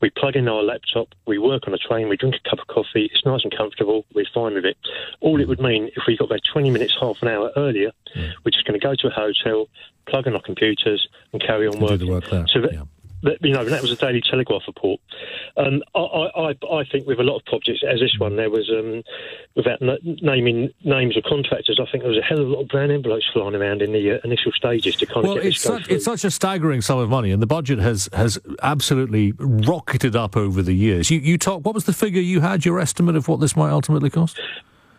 we plug in our laptop, we work on a train, we drink a cup of coffee, it's nice and comfortable, we're fine with it. All it would mean if we got there 20 minutes, half an hour earlier, we're just going to go to a hotel, plug in our computers, and carry on
Do
working.
the work.
So that, that, you know, that was a Daily Telegraph report. Um, I, I, I- think with a lot of projects, as this one, there was, um, without n- naming names of contractors, I think there was a hell of a lot of brown envelopes flying around in the uh, initial stages to kind
Well,
of get
it's such, it's such a staggering sum of money, and the budget has, has absolutely rocketed up over the years. You, you talk, what was the figure you had, your estimate of what this might ultimately cost?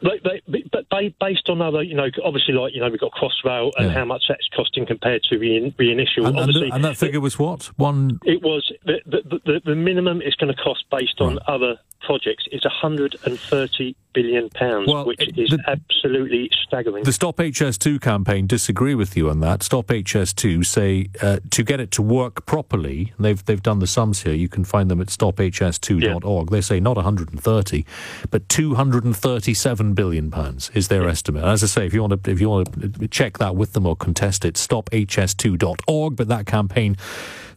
But, but, but based on other, you know, obviously, like, you know, we've got Crossrail and
Yeah.
how much that's costing compared to the, in, the initial.
And, and,
obviously,
the- and that figure was what? One.
It was the, the, the, the minimum it's going to cost based on other projects is 130 billion pounds,
Well,
which
it-
is
the-
absolutely staggering.
The Stop HS2 campaign disagree with you on that. Stop HS2 say uh, to get it to work properly, they've they've done the sums here. You can find them at stophs2.org. They say not 130, but 237 billion pounds is their estimate. As I say, if you want to if you want to check that with them or contest it, stophs2.org. But that campaign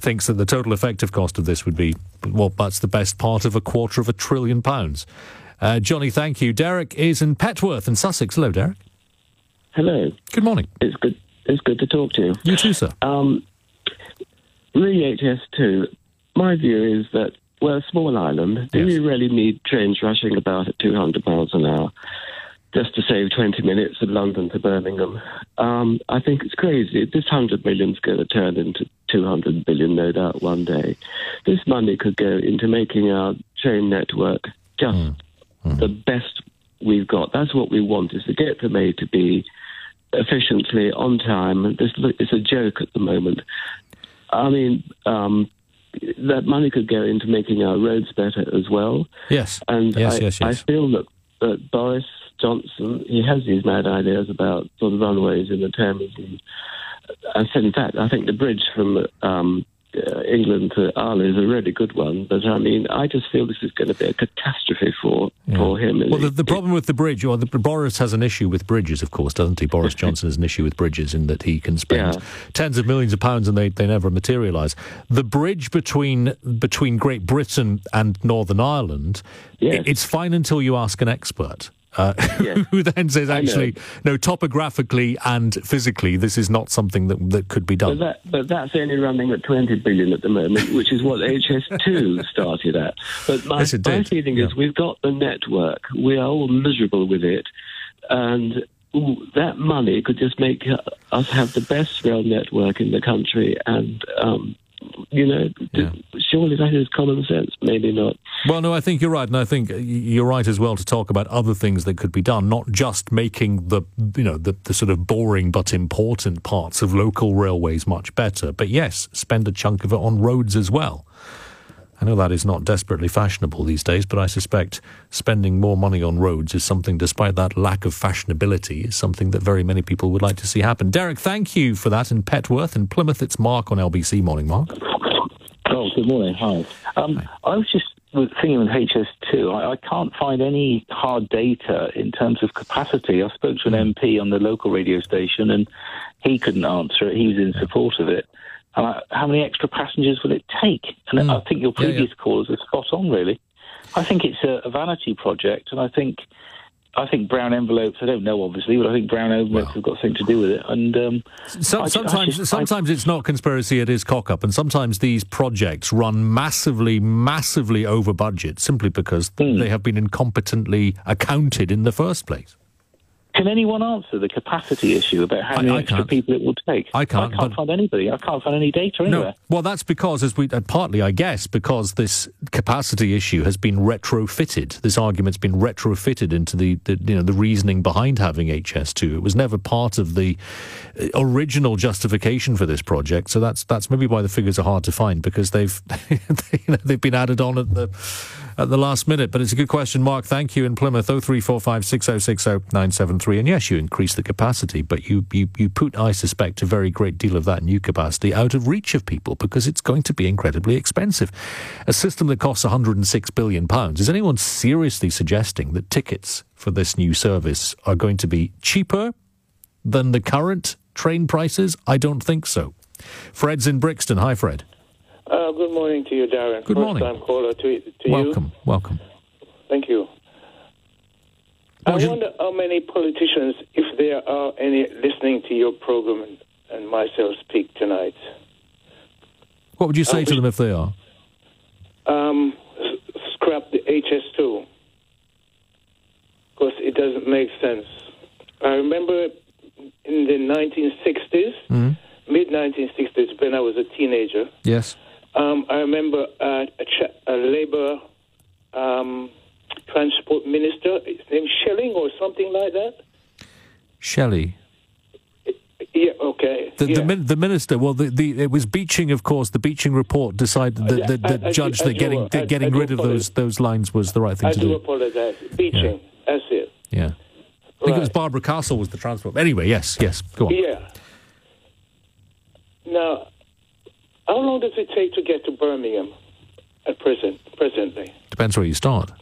thinks that the total effective cost of this would be, well, that's the best part of a quarter of a trillion pounds. Uh, Johnny, thank you. Derek is in Petworth in Sussex. Hello, Derek.
Hello.
Good morning.
It's good. It's good to talk to you.
You too, sir.
Um, re HS2. My view is that we're a small island. Do we really need trains rushing about at 200 miles an hour just to save 20 minutes of London to Birmingham? Um, I think it's crazy. This 100 million is going to turn into 200 billion, no doubt, one day. This money could go into making our train network just the best we've got. That's what we want: is to get from A to B efficiently on time. This it's a joke at the moment. I mean, um, that money could go into making our roads better as well.
Yes.
And
Yes,
I,
yes,
I feel that, that Boris Johnson, he has these mad ideas about sort of runways in the Thames. And, and in fact, I think the bridge from um, uh, England to Ireland is a really good one. But I mean, I just feel this is going to be a catastrophe for, for him.
Well, the, the problem with the bridge, or the, Boris has an issue with bridges, of course, doesn't he? Boris Johnson has an issue with bridges in that he can spend
Yeah.
tens of millions of pounds and they, they never materialise. The bridge between between Great Britain and Northern Ireland, i- it's fine until you ask an expert. Uh, who then says, actually, no, topographically and physically, this is not something that, that could be
But,
done.
that, but that's only running at 20 billion at the moment, which is what HS2 started at. But my,
Yes,
my feeling is we've got the network. We are all miserable with it. And ooh, that money could just make uh, us have the best rail network in the country. And, um, you know, surely that is common sense. Maybe not.
Well, no, I think you're right, and I think you're right as well to talk about other things that could be done, not just making the you know the, the sort of boring but important parts of local railways much better, but yes, spend a chunk of it on roads as well. I know that is not desperately fashionable these days, but I suspect spending more money on roads is something, despite that lack of fashionability, is something that very many people would like to see happen. Derek, thank you for that in Petworth. In Plymouth, it's Mark on LBC. Morning, Mark.
Oh, good morning. Hi. Um, I was just thinking with HS2, I, I can't find any hard data in terms of capacity. I spoke to an MP on the local radio station and he couldn't answer it. He was in support of it. And I, how many extra passengers will it take? And I think your
Yeah, yeah.
previous callers are spot on, really. I think it's a, a vanity project, and I think I think brown envelopes. I don't know, obviously, but I think brown envelopes have got something to do with it. And um,
Some,
I- I
sometimes,
I-
sometimes it's not conspiracy; it is cock up, and sometimes these projects run massively, massively over budget simply because
Hmm.
they have been incompetently accounted in the first place.
Can anyone answer the capacity issue about how
I-
many
I
extra
can't.
people it will take?
I can't,
I can't find anybody. I can't find any data anywhere.
Well, that's because, as we uh, partly, I guess, because this capacity issue has been retrofitted. This argument's been retrofitted into the, the you know the reasoning behind having HS2. It was never part of the uh, original justification for this project. So that's that's maybe why the figures are hard to find because they've they, you know, they've been added on at the at the last minute. But it's a good question, Mark. Thank you in Plymouth. Oh three four five six oh six oh nine seven three. And yes, you increase the capacity, but you, you you put, I suspect, a very great deal of that new capacity out of reach of people because it's going to be incredibly expensive. A system that costs 106 billion pounds. Is anyone seriously suggesting that tickets for this new service are going to be cheaper than the current train prices? I don't think so. Fred's in Brixton. Hi, Fred.
Uh, good morning to you, Darren.
Good
First
morning.
time caller to, to you.
Welcome, welcome.
Thank you. I wonder how many politicians, if there are any, listening to your program and, and myself speak tonight.
What would you say
Uh,
to them if they are?
Um, scrap the HS2 because it doesn't make sense. I remember in the 1960s,
Mm.
mid 1960s, when I was a teenager.
Yes.
Um, I remember uh, a, ch- a Labour um, transport minister, his name Schelling or something like that.
Shelley.
Yeah, okay.
The,
yeah.
the, min- the minister, well, the, the, it was Beeching, of course. The Beeching report decided that, the,
I- I do- I
that getting
I-
that getting
I do
rid of those those lines was the right thing
I
to
do I
do.
apologize. Beeching, that's it.
Yeah, I think it was Barbara Castle was the transport. Anyway, yes, yes, go on.
Yeah. Now, how long does it take to get to Birmingham at present? Presently,
Depends where you start.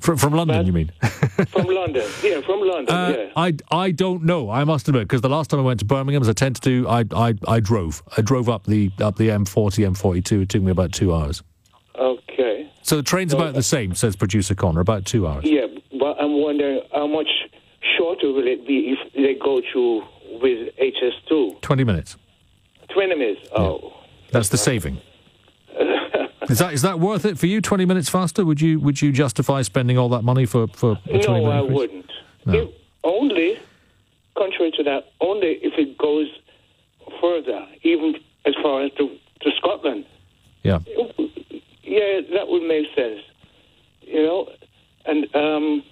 From, from London,
But-
you mean?
from London. Yeah, from London.
Uh,
yeah.
I, I don't know. I must admit because the last time I went to Birmingham, as I tend to do, I, I I drove. I drove up the up the M40, M42. It took me about two hours.
Okay.
So the train's about the same, says producer Connor. About two hours.
Yeah, but I'm wondering how much shorter will it be if they go through with HS2?
Twenty minutes.
20 minutes. Oh.
That's the saving. Is that is that worth it for you? Twenty minutes faster? Would you would you justify spending all that money for for a 20
No, I
increase?
wouldn't.
No.
If only, contrary to that, only if it goes further, even as far as to, to Scotland.
Yeah.
Yeah, that would make sense. You know, and um,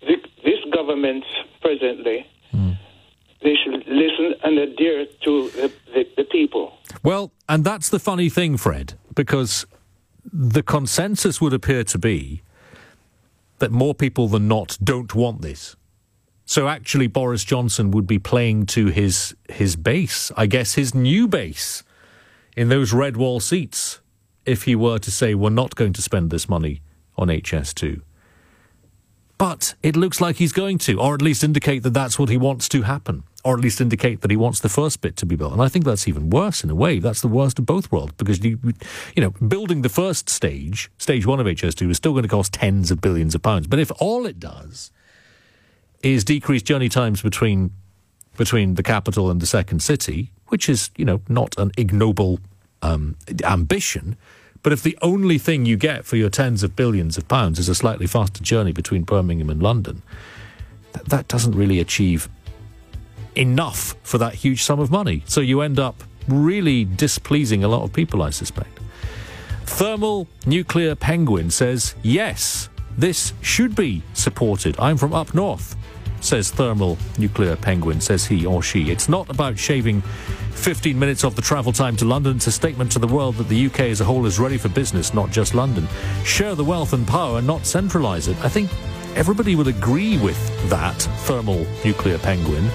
the, this government presently, listen and adhere to the, the, the people.
Well, and that's the funny thing, Fred, because the consensus would appear to be that more people than not don't want this. So actually, Boris Johnson would be playing to his his base, I guess, his new base in those red wall seats, if he were to say we're not going to spend this money on HS2. But it looks like he's going to, or at least indicate that that's what he wants to happen, or at least indicate that he wants the first bit to be built. And I think that's even worse in a way. That's the worst of both worlds because you, you know, building the first stage, stage one of HS2, is still going to cost tens of billions of pounds. But if all it does is decrease journey times between between the capital and the second city, which is you know not an ignoble um, ambition. But if the only thing you get for your tens of billions of pounds is a slightly faster journey between Birmingham and London, th- that doesn't really achieve enough for that huge sum of money. So you end up really displeasing a lot of people, I suspect. Thermal Nuclear Penguin says, yes, this should be supported. I'm from up north, says Thermal Nuclear Penguin, says he or she. It's not about shaving 15 minutes off the travel time to London. It's a statement to the world that the UK as a whole is ready for business, not just London. Share the wealth and power, not centralise it. I think everybody would agree with that, Thermal Nuclear Penguin.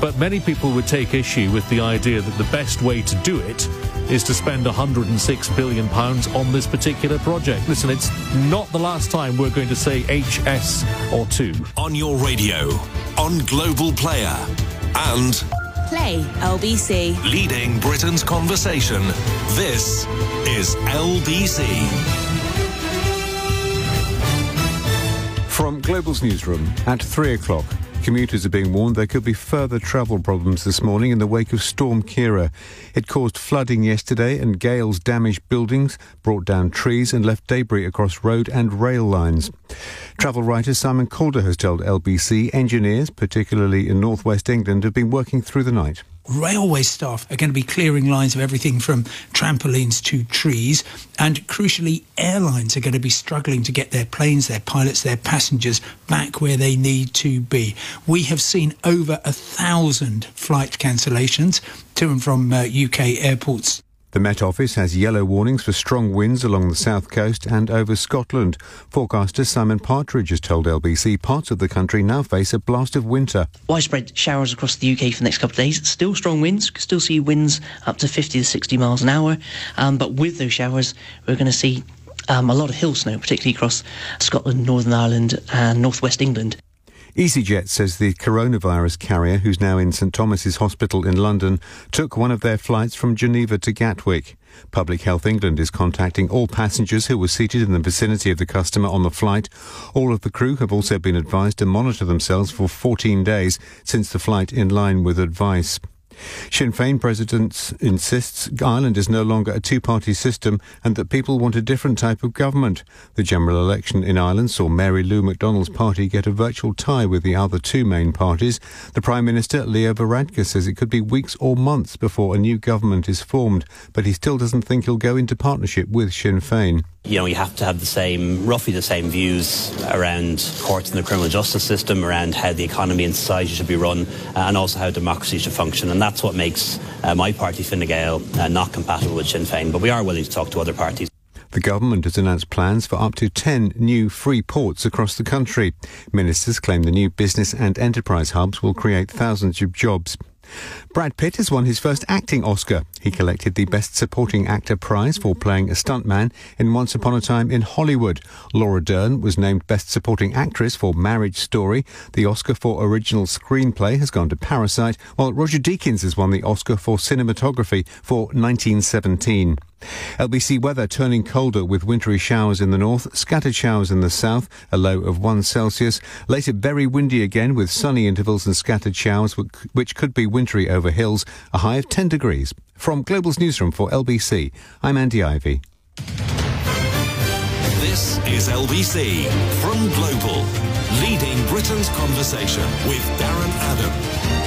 But many people would take issue with the idea that the best way to do it is to spend 106 billion pounds on this particular project. Listen, it's not the last time we're going to say HS or 2.
On your radio, on Global Player, and
Play LBC.
leading Britain's conversation. This is LBC.
From Global's newsroom at three o'clock. Commuters are being warned there could be further travel problems this morning in the wake of Storm Ciara. It caused flooding yesterday and gales damaged buildings, brought down trees and left debris across road and rail lines. Travel writer Simon Calder has told LBC engineers, particularly in northwest England, have been working through the night.
Railway staff are going to be clearing lines of everything from trampolines to trees, and crucially, airlines are going to be struggling to get their planes, their pilots, their passengers back where they need to be. We have seen over a thousand flight cancellations to and from uh, UK airports.
The Met Office has yellow warnings for strong winds along the south coast and over Scotland. Forecaster Simon Partridge has told LBC parts of the country now face a blast of winter.
Widespread showers across the UK for the next couple of days. Still strong winds. Could still see winds up to 50 to 60 miles an hour. Um, but with those showers, we're going to see um, a lot of hill snow, particularly across Scotland, Northern Ireland, and northwest England.
EasyJet says the coronavirus carrier, who's now in St Thomas's Hospital in London, took one of their flights from Geneva to Gatwick. Public Health England is contacting all passengers who were seated in the vicinity of the customer on the flight. All of the crew have also been advised to monitor themselves for 14 days since the flight in line with advice. Sinn Féin president insists Ireland is no longer a two-party system and that people want a different type of government. The general election in Ireland saw Mary Lou McDonald's party get a virtual tie with the other two main parties. The Prime Minister, Leo Varadkar, says it could be weeks or months before a new government is formed, but he still doesn't think he'll go into partnership with Sinn Féin.
You know, you have to have the same, roughly the same views around courts and the criminal justice system, around how the economy and society should be run, uh, and also how democracy should function. And that's what makes uh, my party, Fine Gael, uh, not compatible with Sinn Féin. But we are willing to talk to other parties.
The government has announced plans for up to 10 new free ports across the country. Ministers claim the new business and enterprise hubs will create thousands of jobs. Brad Pitt has won his first acting Oscar. He collected the Best Supporting Actor prize for playing a stuntman in Once Upon a Time in Hollywood. Laura Dern was named Best Supporting Actress for Marriage Story. The Oscar for Original Screenplay has gone to Parasite, while Roger Deakins has won the Oscar for Cinematography for 1917. LBC weather turning colder with wintry showers in the north, scattered showers in the south, a low of 1 Celsius. Later, very windy again with sunny intervals and scattered showers, which could be wintry over hills, a high of 10 degrees. From Global's newsroom for LBC, I'm Andy Ivy.
This is LBC from Global, leading Britain's conversation with Darren Adam.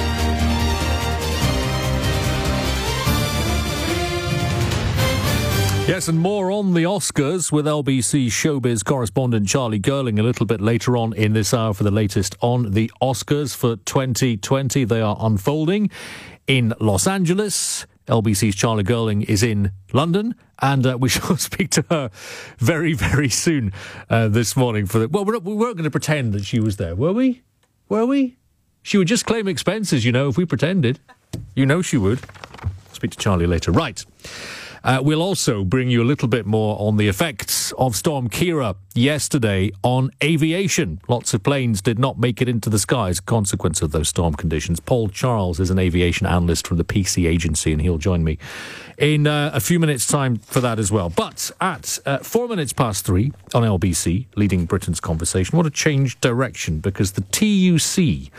Yes, and more on the Oscars with LBC showbiz correspondent Charlie Girling a little bit later on in this hour for the latest on the Oscars for 2020. They are unfolding in Los Angeles. LBC's Charlie Girling is in London, and uh, we shall speak to her very, very soon uh, this morning. For the well, we're, we weren't going to pretend that she was there, were we? Were we? She would just claim expenses, you know, if we pretended. You know she would. speak to Charlie later. Right. Uh, we'll also bring you a little bit more on the effects of Storm Ciara yesterday on aviation. Lots of planes did not make it into the a consequence of those storm conditions. Paul Charles is an aviation analyst from the PC agency, and he'll join me in uh, a few minutes' time for that as well. But at uh, four minutes past three on LBC, leading Britain's conversation, what a change direction because the TUC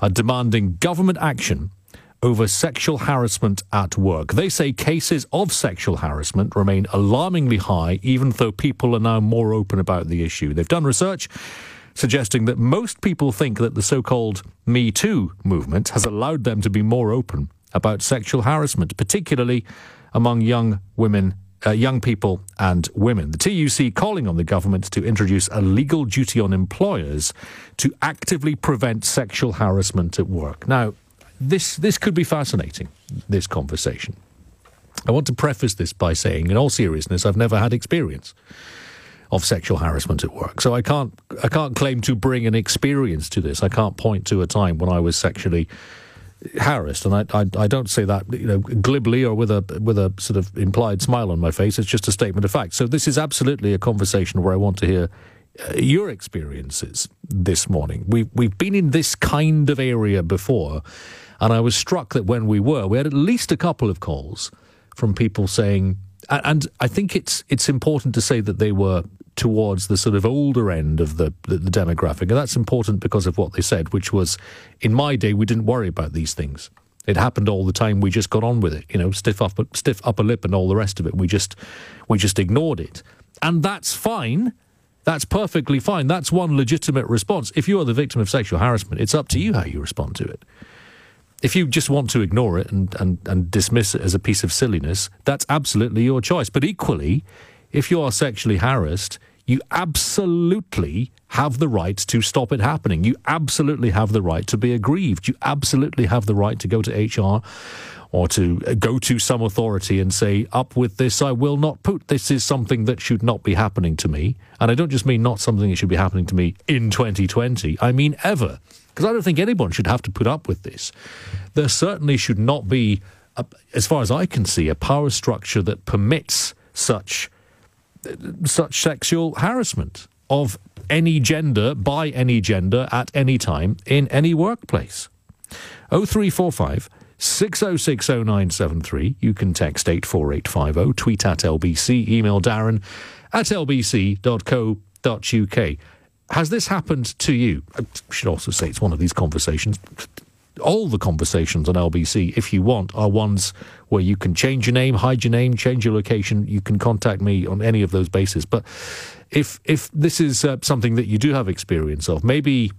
are demanding government action over sexual harassment at work. They say cases of sexual harassment remain alarmingly high, even though people are now more open about the issue. They've done research suggesting that most people think that the so called Me Too movement has allowed them to be more open about sexual harassment, particularly among young women. Uh, young people and women. The TUC calling on the government to introduce a legal duty on employers to actively prevent sexual harassment at work. Now, this this could be fascinating. This conversation. I want to preface this by saying, in all seriousness, I've never had experience of sexual harassment at work, so I can't I can't claim to bring an experience to this. I can't point to a time when I was sexually harassed, and I, I, I don't say that you know glibly or with a with a sort of implied smile on my face. It's just a statement of fact. So this is absolutely a conversation where I want to hear uh, your experiences this morning. We we've been in this kind of area before and I was struck that when we were, we had at least a couple of calls from people saying, and I think it's it's important to say that they were towards the sort of older end of the, the, the demographic, and that's important because of what they said, which was, in my day, we didn't worry about these things. It happened all the time. We just got on with it, you know, stiff upper, stiff upper lip and all the rest of it. We just we just ignored it, and that's fine. That's perfectly fine. That's one legitimate response. If you are the victim of sexual harassment, it's up to you how you respond to it. If you just want to ignore it and, and, and dismiss it as a piece of silliness, that's absolutely your choice. But equally, if you are sexually harassed, you absolutely have the right to stop it happening. You absolutely have the right to be aggrieved. You absolutely have the right to go to HR or to go to some authority and say, up with this, I will not put. This is something that should not be happening to me. And I don't just mean not something that should be happening to me in 2020, I mean ever because I don't think anyone should have to put up with this. There certainly should not be, a, as far as I can see, a power structure that permits such uh, such sexual harassment of any gender by any gender at any time in any workplace. 0345 60600973. You can text 84850, tweet at LBC, email Darren at lbc.co.uk. Has this happened to you? I should also say it's one of these conversations. All the conversations on LBC, if you want, are ones where you can change your name, hide your name, change your location. You can contact me on any of those bases. But if if this is uh, something that you do have experience of, maybe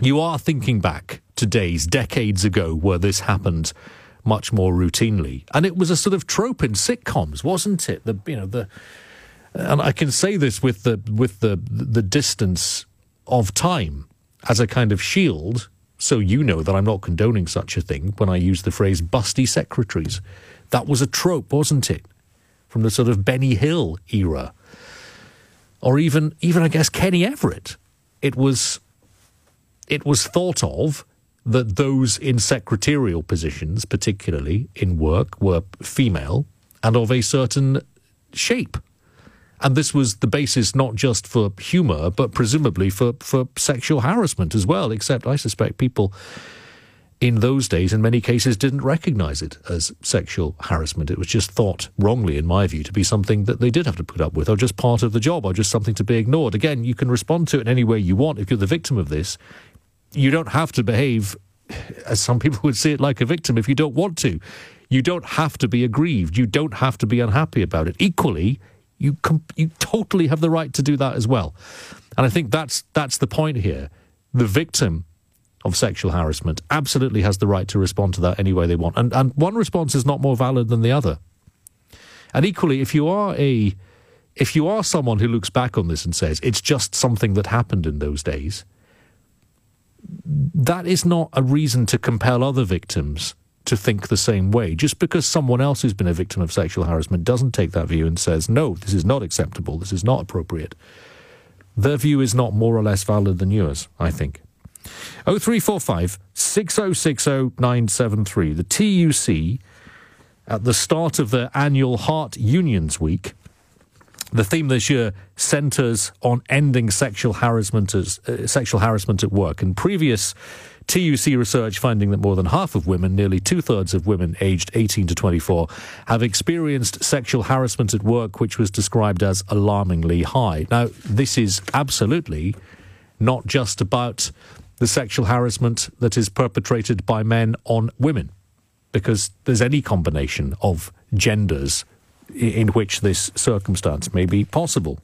you are thinking back to days, decades ago, where this happened much more routinely, and it was a sort of trope in sitcoms, wasn't it? The you know the and I can say this with the with the the distance of time as a kind of shield, so you know that I'm not condoning such a thing when I use the phrase busty secretaries. That was a trope, wasn't it? From the sort of Benny Hill era. Or even even I guess Kenny Everett. It was it was thought of that those in secretarial positions, particularly in work, were female and of a certain shape. And this was the basis not just for humour, but presumably for, for sexual harassment as well, except I suspect people in those days, in many cases, didn't recognise it as sexual harassment. It was just thought wrongly, in my view, to be something that they did have to put up with, or just part of the job, or just something to be ignored. Again, you can respond to it in any way you want. If you're the victim of this, you don't have to behave, as some people would see it, like a victim if you don't want to. You don't have to be aggrieved. You don't have to be unhappy about it. Equally, you com- you totally have the right to do that as well. And I think that's that's the point here. The victim of sexual harassment absolutely has the right to respond to that any way they want. And, and one response is not more valid than the other. And equally, if you are a if you are someone who looks back on this and says it's just something that happened in those days, that is not a reason to compel other victims to think the same way. Just because someone else who's been a victim of sexual harassment doesn't take that view and says, no, this is not acceptable, this is not appropriate, their view is not more or less valid than yours, I think. 0345 6060 973. The TUC, at the start of their annual Heart Unions Week, the theme this year centres on ending sexual harassment, as, uh, sexual harassment at work. And previous TUC research finding that more than half of women, nearly two thirds of women aged 18 to 24, have experienced sexual harassment at work, which was described as alarmingly high. Now, this is absolutely not just about the sexual harassment that is perpetrated by men on women, because there's any combination of genders in which this circumstance may be possible.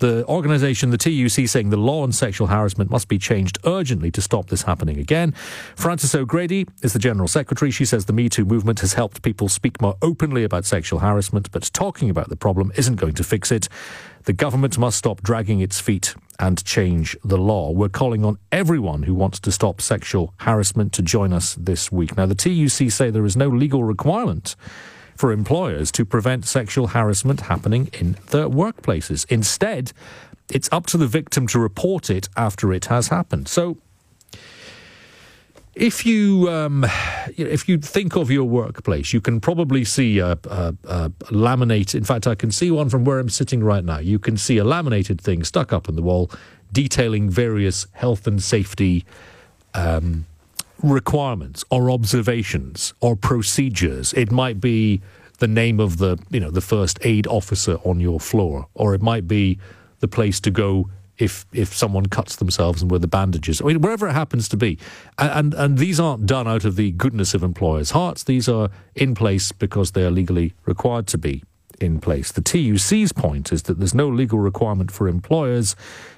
The organisation, the TUC, saying the law on sexual harassment must be changed urgently to stop this happening again. Frances O'Grady is the General Secretary. She says the Me Too movement has helped people speak more openly about sexual harassment, but talking about the problem isn't going to fix it. The government must stop dragging its feet and change the law. We're calling on everyone who wants to stop sexual harassment to join us this week. Now, the TUC say there is no legal requirement for employers to prevent sexual harassment happening in their workplaces. Instead, it's up to the victim to report it after it has happened. So, if you um, if you think of your workplace, you can probably see a, a, a laminate. In fact, I can see one from where I'm sitting right now. You can see a laminated thing stuck up on the wall, detailing various health and safety um, requirements or observations or procedures. It might be the name of the you know the first aid officer on your floor, or it might be the place to go if if someone cuts themselves and where the bandages. I mean, wherever it happens to be, and, and and these aren't done out of the goodness of employers' hearts. These are in place because they are legally required to be in place. The TUC's point is that there's no legal requirement for employers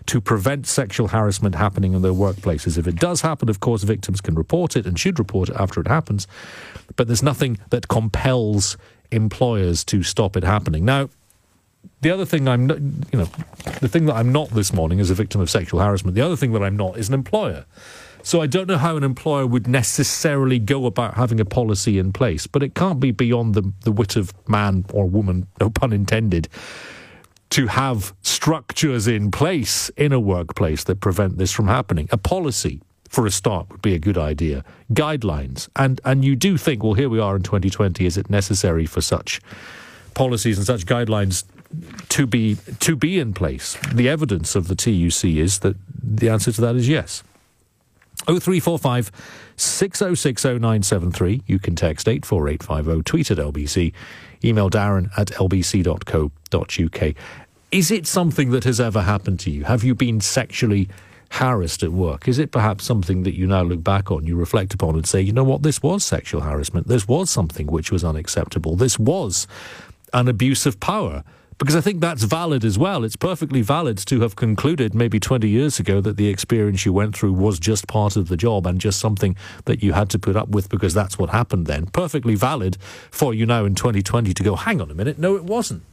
to prevent sexual harassment happening in their workplaces. If it does happen, of course, victims can report it and should report it after it happens, but there's nothing that compels employers to stop it happening. Now, the other thing I'm, you know, the thing that I'm not this morning as a victim of sexual harassment. The other thing that I'm not is an employer. So I don't know how an employer would necessarily go about having a policy in place, but it can't be beyond the, the wit of man or woman, no pun intended, to have structures in place in a workplace that prevent this from happening. A policy, for a start, would be a good idea. Guidelines. And, and you do think, well, here we are in 2020, is it necessary for such policies and such guidelines to be to be in place? The evidence of the TUC is that the answer to that is yes. 0345 6060973. You can text 84850, tweet at LBC, email darren at lbc.co.uk. Is it something that has ever happened to you? Have you been sexually harassed at work? Is it perhaps something that you now look back on, you reflect upon and say, you know what, this was sexual harassment. This was something which was unacceptable. This was an abuse of power because I think that's valid as well. It's perfectly valid to have concluded maybe 20 years ago that the experience you went through was just part of the job and just something that you had to put up with because that's what happened then. Perfectly valid for you now in 2020 to go, hang on a minute, no, it wasn't.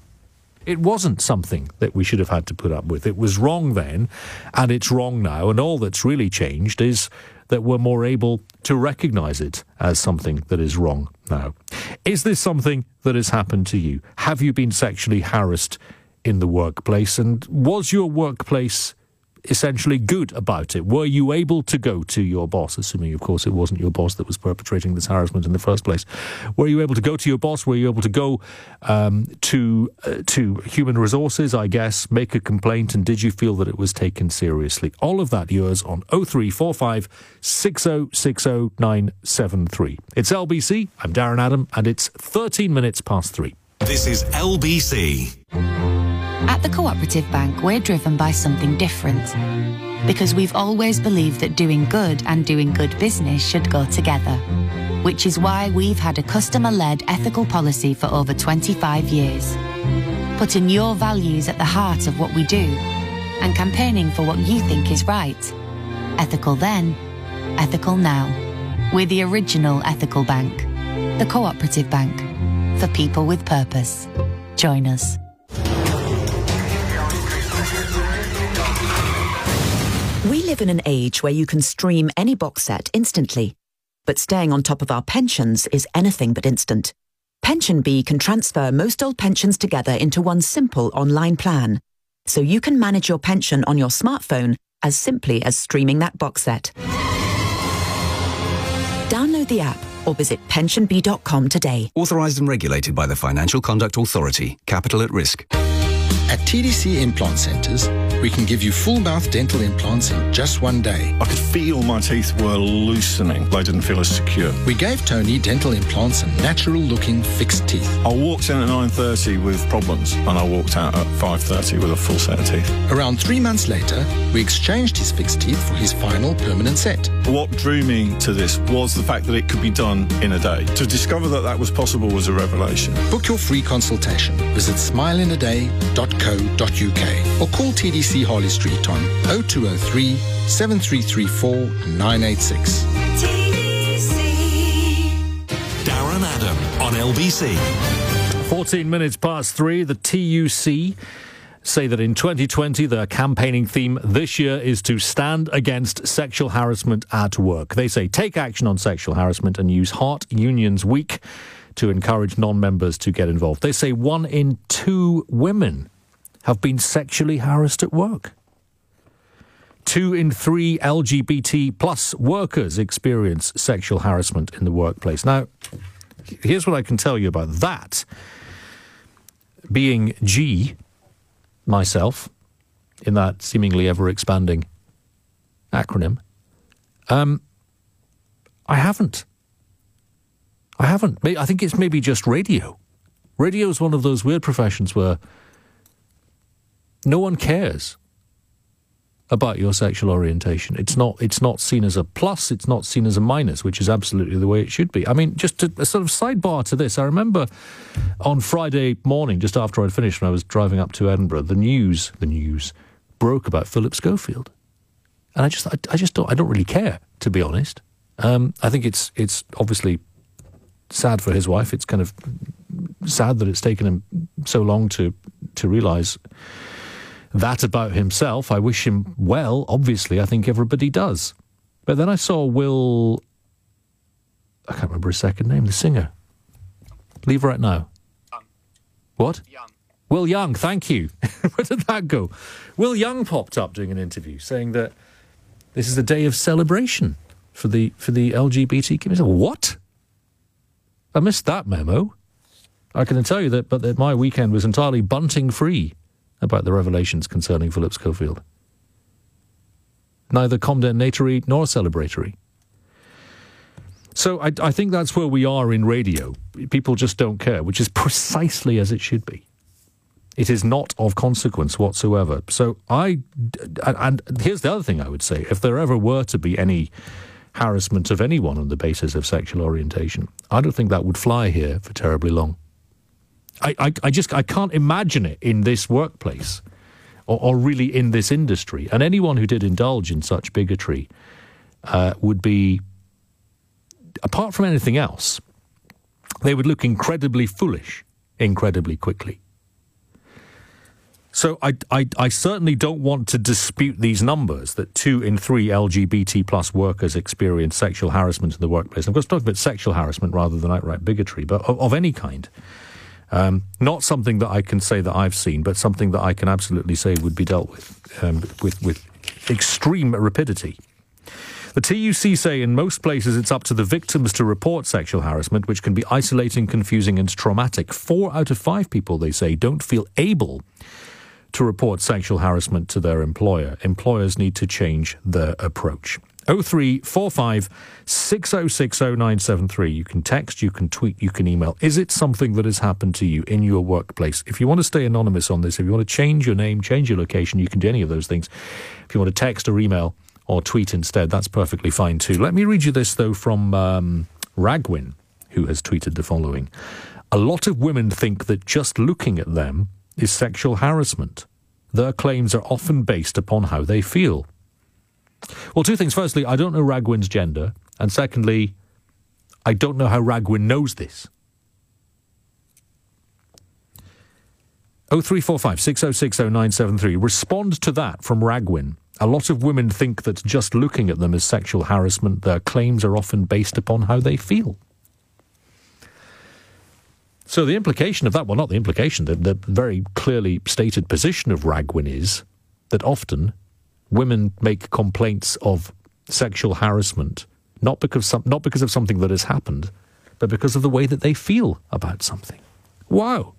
It wasn't something that we should have had to put up with. It was wrong then, and it's wrong now, and all that's really changed is that we're more able to recognize it as something that is wrong now. Is this something that has happened to you? Have you been sexually harassed in the workplace? And was your workplace essentially good about it? Were you able to go to your boss, assuming, of course, it wasn't your boss that was perpetrating this harassment in the first place? Were you able to go to your boss? Were you able to go um, to uh, to human resources? I guess make a complaint, and did you feel that it was taken seriously? All of that yours on 0345 6060973. It's LBC. I'm Darren Adam, and it's 13 minutes past three.
This is LBC.
At the Cooperative Bank, we're driven by something different. Because we've always believed that doing good and doing good business should go together. Which is why we've had a customer led ethical policy for over 25 years. Putting your values at the heart of what we do and campaigning for what you think is right. Ethical then, ethical now. We're the original ethical bank. The Cooperative Bank. For people with purpose. Join us.
We live in an age where you can stream any box set instantly. But staying on top of our pensions is anything but instant. PensionBee can transfer most old pensions together into one simple online plan. So you can manage your pension on your smartphone as simply as streaming that box set. Download the app or visit pensionbee.com today.
Authorised and regulated by the Financial Conduct Authority. Capital at risk.
At TDC Implant Centres, we can give you full mouth dental implants in just one day.
I could feel my teeth were loosening. They didn't feel as secure.
We gave Tony dental implants and natural looking fixed teeth.
I walked in at 9.30 with problems and I walked out at 5.30 with a full set of teeth.
Around three months later, we exchanged his fixed teeth for his final permanent set.
What drew me to this was the fact that it could be done in a day. To discover that that was possible was a revelation.
Book your free consultation. Visit smileinaday.co.uk or call TDC Harley Street on 0203 7334 986.
Darren Adam on LBC.
14 minutes past three, the TUC say that in 2020 their campaigning theme this year is to stand against sexual harassment at work. They say take action on sexual harassment and use Heart Unions Week to encourage non-members to get involved. They say one in two women have been sexually harassed at work. Two in three LGBT plus workers experience sexual harassment in the workplace. Now, here's what I can tell you about that. Being G, myself, in that seemingly ever expanding acronym, um, I haven't. I haven't. I think it's maybe just radio. Radio is one of those weird professions where no one cares about your sexual orientation. It's not it's not seen as a plus, it's not seen as a minus, which is absolutely the way it should be. I mean, just to, a sort of sidebar to this, I remember on Friday morning, just after I'd finished when I was driving up to Edinburgh, the news the news broke about Philip Schofield. And I just I, I just don't I don't really care, to be honest. Um, I think it's it's obviously sad for his wife. It's kind of sad that it's taken him so long to to realise that about himself. I wish him well, obviously. I think everybody does. But then I saw Will. I can't remember his second name, the singer. Leave right now. What? Young. Will Young, thank you. Where did that go? Will Young popped up doing an interview saying that this is a day of celebration for the for the LGBT community. What? I missed that memo. I can tell you that, but that my weekend was entirely bunting free about the revelations concerning Philip Schofield. Neither condemnatory nor celebratory. So I, I, think that's where we are in radio. People just don't care, which is precisely as it should be. It is not of consequence whatsoever. So I, and here's the other thing I would say: if there ever were to be any harassment of anyone on the basis of sexual orientation, I don't think that would fly here for terribly long. I, I, I just I can't imagine it in this workplace or, or, really in this industry. And anyone who did indulge in such bigotry uh, would be, apart from anything else, they would look incredibly foolish incredibly quickly. So I, I, I, certainly don't want to dispute these numbers that two in three LGBT plus workers experience sexual harassment in the workplace. I'm just talking about sexual harassment rather than outright bigotry, but of, of any kind. Um, not something that I can say that I've seen, but something that I can absolutely say would be dealt with um, with with extreme rapidity. The TUC say in most places it's up to the victims to report sexual harassment, which can be isolating, confusing, and traumatic. Four out of five people, they say, don't feel able to report sexual harassment to their employer. Employers need to change their approach. 0345 6060 You can text, you can tweet, you can email. Is it something that has happened to you in your workplace? If you want to stay anonymous on this, if you want to change your name, change your location, you can do any of those things. If you want to text or email or tweet instead, that's perfectly fine too. Let me read you this, though, from um, Ragwin, who has tweeted the following A lot of women think that just looking at them is sexual harassment. Their claims are often based upon how they feel. Well, two things. Firstly, I don't know Ragwin's gender. And secondly, I don't know how Ragwin knows this. 0345 6060 Respond to that from Ragwin. A lot of women think that just looking at them is sexual harassment. Their claims are often based upon how they feel. So the implication of that, well, not the implication, the, the very clearly stated position of Ragwin is that often women make complaints of sexual harassment not because some, not because of something that has happened, but because of the way that they feel about something. Wow.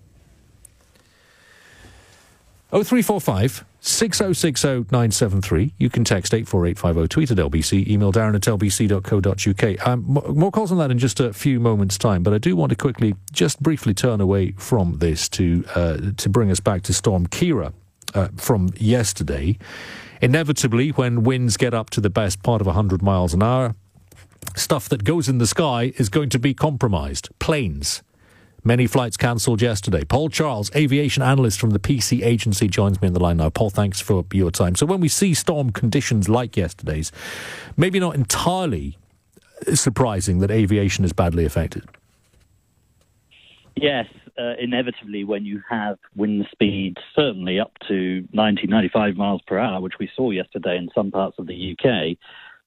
0345 6060973. You can text 84850, tweet at LBC, email darren at lbc.co.uk. Um, more calls on that in just a few moments' time, but I do want to quickly, just briefly turn away from this to, uh, to bring us back to Storm Ciara uh, from yesterday. Inevitably, when winds get up to the best part of 100 miles an hour, stuff that goes in the sky is going to be compromised. Planes. Many flights cancelled yesterday. Paul Charles, aviation analyst from the PC agency, joins me on the line now. Paul, thanks for your time. So, when we see storm conditions like yesterday's, maybe not entirely surprising that aviation is badly affected.
Yes, uh, inevitably, when you have wind speeds certainly up to 90, 95 miles per hour, which we saw yesterday in some parts of the UK,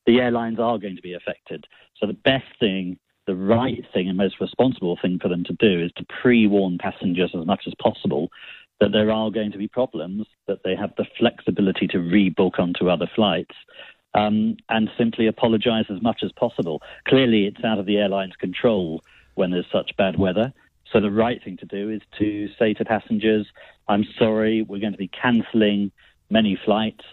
the airlines are going to be affected. So the best thing, the right thing, and most responsible thing for them to do is to pre warn passengers as much as possible that there are going to be problems, that they have the flexibility to rebook onto other flights. Um, and simply apologize as much as possible. Clearly, it's out of the airline's control when there's such bad weather. So the right thing to do is to say to passengers, I'm sorry, we're going to be cancelling many flights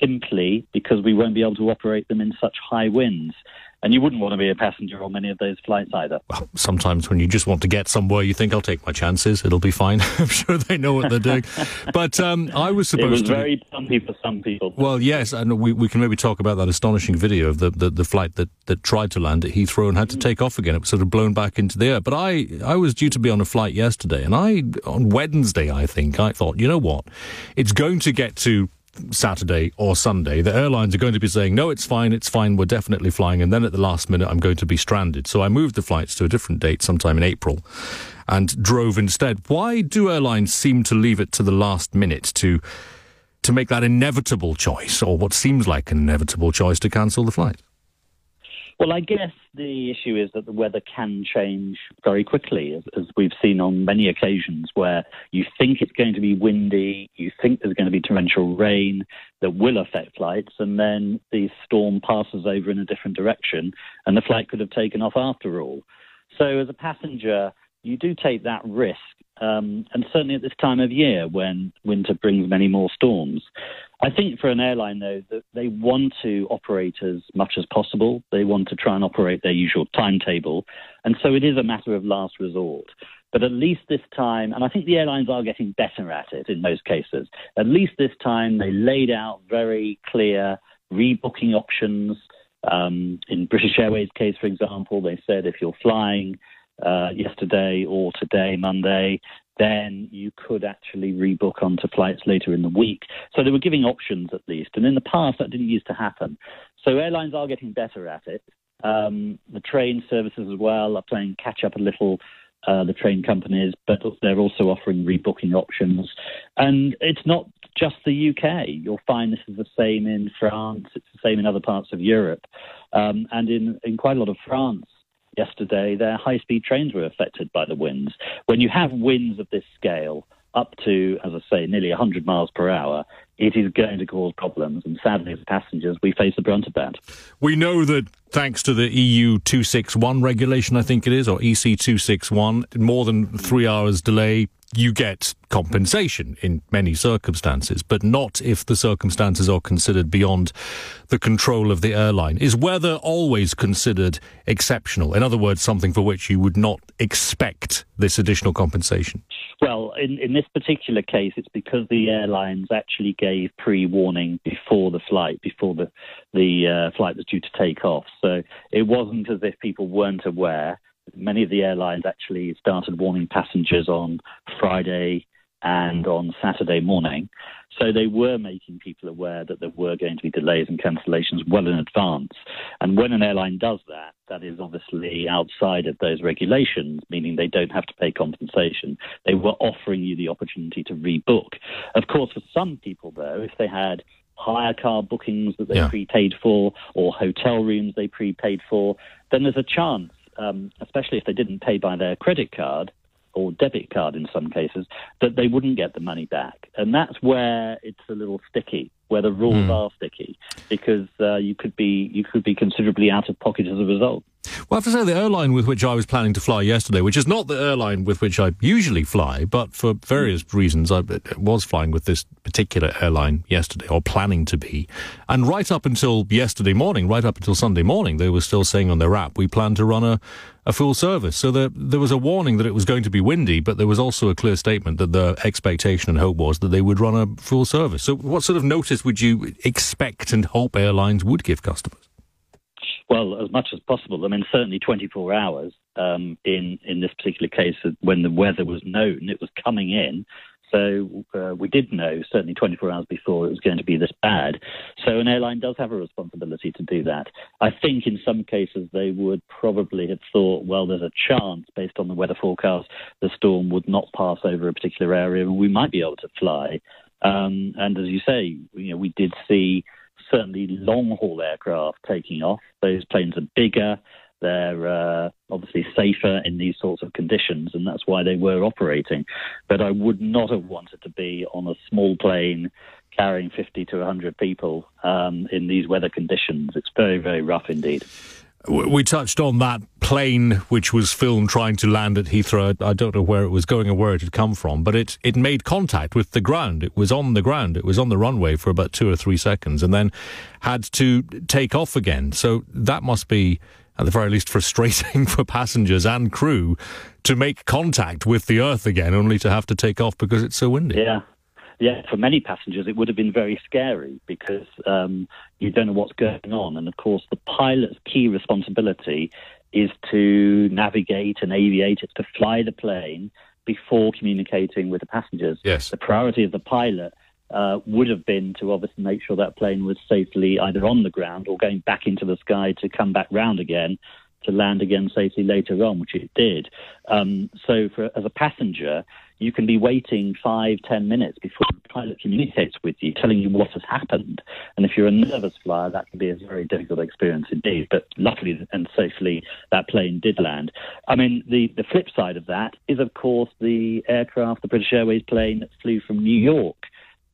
simply because we won't be able to operate them in such high winds. And you wouldn't want to be a passenger on many of those flights either.
Well, sometimes when you just want to get somewhere, you think, I'll take my chances. It'll be fine. I'm sure they know what they're doing. but um, I was supposed
to. It was
to
very bumpy for some people.
Well, yes, and we, we can maybe talk about that astonishing video of the, the, the, flight that, that tried to land at Heathrow and had to take off again. It was sort of blown back into the air. But I, I was due to be on a flight yesterday, and I, on Wednesday, I think, I thought, you know what? It's going to get to Saturday or Sunday, the airlines are going to be saying, no, it's fine, it's fine, we're definitely flying. And then at the last minute, I'm going to be stranded. So I moved the flights to a different date sometime in April and drove instead. Why do airlines seem to leave it to the last minute to, to make that inevitable choice or what seems like an inevitable choice to cancel the flight?
Well, I guess the issue is that the weather can change very quickly, as, as, we've seen on many occasions where you think it's going to be windy, you think there's going to be torrential rain that will affect flights, and then the storm passes over in a different direction, and the flight could have taken off after all. So, as a passenger, you do take that risk, um, and certainly at this time of year when winter brings many more storms. I think for an airline, though, that they want to operate as much as possible. They want to try and operate their usual timetable. And so it is a matter of last resort. But at least this time, and I think the airlines are getting better at it in most cases, at least this time they laid out very clear rebooking options. Um, in British Airways' case, for example, they said if you're flying uh, yesterday or today, Monday, then you could actually rebook onto flights later in the week. So they were giving options at least. And in the past, that didn't used to happen. So airlines are getting better at it. Um, the train services as well are playing catch up a little. Uh, the train companies, but they're also offering rebooking options. And it's not just the UK. You'll find this is the same in France. It's the same in other parts of Europe, um, and in in quite a lot of France yesterday, their high speed trains were affected by the winds. When you have winds of this scale, up to, as I say, nearly 100 miles per hour, it is going to cause problems. And sadly, as passengers, we face the brunt of that.
We know that thanks to the EU 261 regulation, I think it is, or EC 261, more than three hours delay you get compensation in many circumstances, but not if the circumstances are considered beyond the control of the airline. Is weather always considered exceptional? In other words, something for which you would not expect this additional compensation?
Well, in, in this particular case, it's because the airlines actually gave pre-warning before the flight, before the the uh, flight was due to take off. So it wasn't as if people weren't aware many of the airlines actually started warning passengers on Friday and on Saturday morning. So they were making people aware that there were going to be delays and cancellations well in advance. And when an airline does that, that is obviously outside of those regulations, meaning they don't have to pay compensation. They were offering you the opportunity to rebook. Of course, for some people, though, if they had hire car bookings that they yeah. prepaid for or hotel rooms they prepaid for, then there's a chance um, especially if they didn't pay by their credit card or debit card in some cases, that they wouldn't get the money back. And that's where it's a little sticky, where the rules mm. are sticky, because uh, you could be you could be considerably out of pocket as a result.
Well, I have to say, the airline with which I was planning to fly yesterday, which is not the airline with which I usually fly, but for various reasons, I was flying with this particular airline yesterday, or planning to be. And right up until yesterday morning, right up until Sunday morning, they were still saying on their app, we plan to run a, a full service. So there, there was a warning that it was going to be windy, but there was also a clear statement that the expectation and hope was that they would run a full service. So what sort of notice would you expect and hope airlines would give customers?
Well, as much as possible. I mean, certainly 24 hours um, in in this particular case, when the weather was known, it was coming in. So uh, we did know certainly 24 hours before it was going to be this bad. So an airline does have a responsibility to do that. I think in some cases they would probably have thought, well, there's a chance based on the weather forecast the storm would not pass over a particular area and we might be able to fly. Um, and as you say, you know, we did see certainly long haul aircraft taking off. Those planes are bigger. They're uh, obviously safer in these sorts of conditions, and that's why they were operating. But I would not have wanted to be on a small plane carrying 50 to 100 people um, in these weather conditions. It's very, very rough indeed.
We touched on that plane which was filmed trying to land at Heathrow. I don't know where it was going or where it had come from, but it, it made contact with the ground. It was on the ground. It was on the runway for about two or three seconds and then had to take off again. So that must be, at the very least, frustrating for passengers and crew to make contact with the earth again, only to have to take off because it's so windy.
Yeah, yeah, for many passengers, it would have been very scary because um, you don't know what's going on. And of course, the pilot's key responsibility is to navigate and aviate, it's to fly the plane before communicating with the passengers.
Yes.
The priority of the pilot uh, would have been to obviously make sure that plane was safely either on the ground or going back into the sky to come back round again to land again safely later on, which it did. Um, so, for, as a passenger, you can be waiting five, ten minutes before the pilot communicates with you, telling you what has happened. And if you're a nervous flyer, that can be a very difficult experience indeed. But luckily and safely, that plane did land. I mean, the, the flip side of that is, of course, the aircraft, the British Airways plane that flew from New York.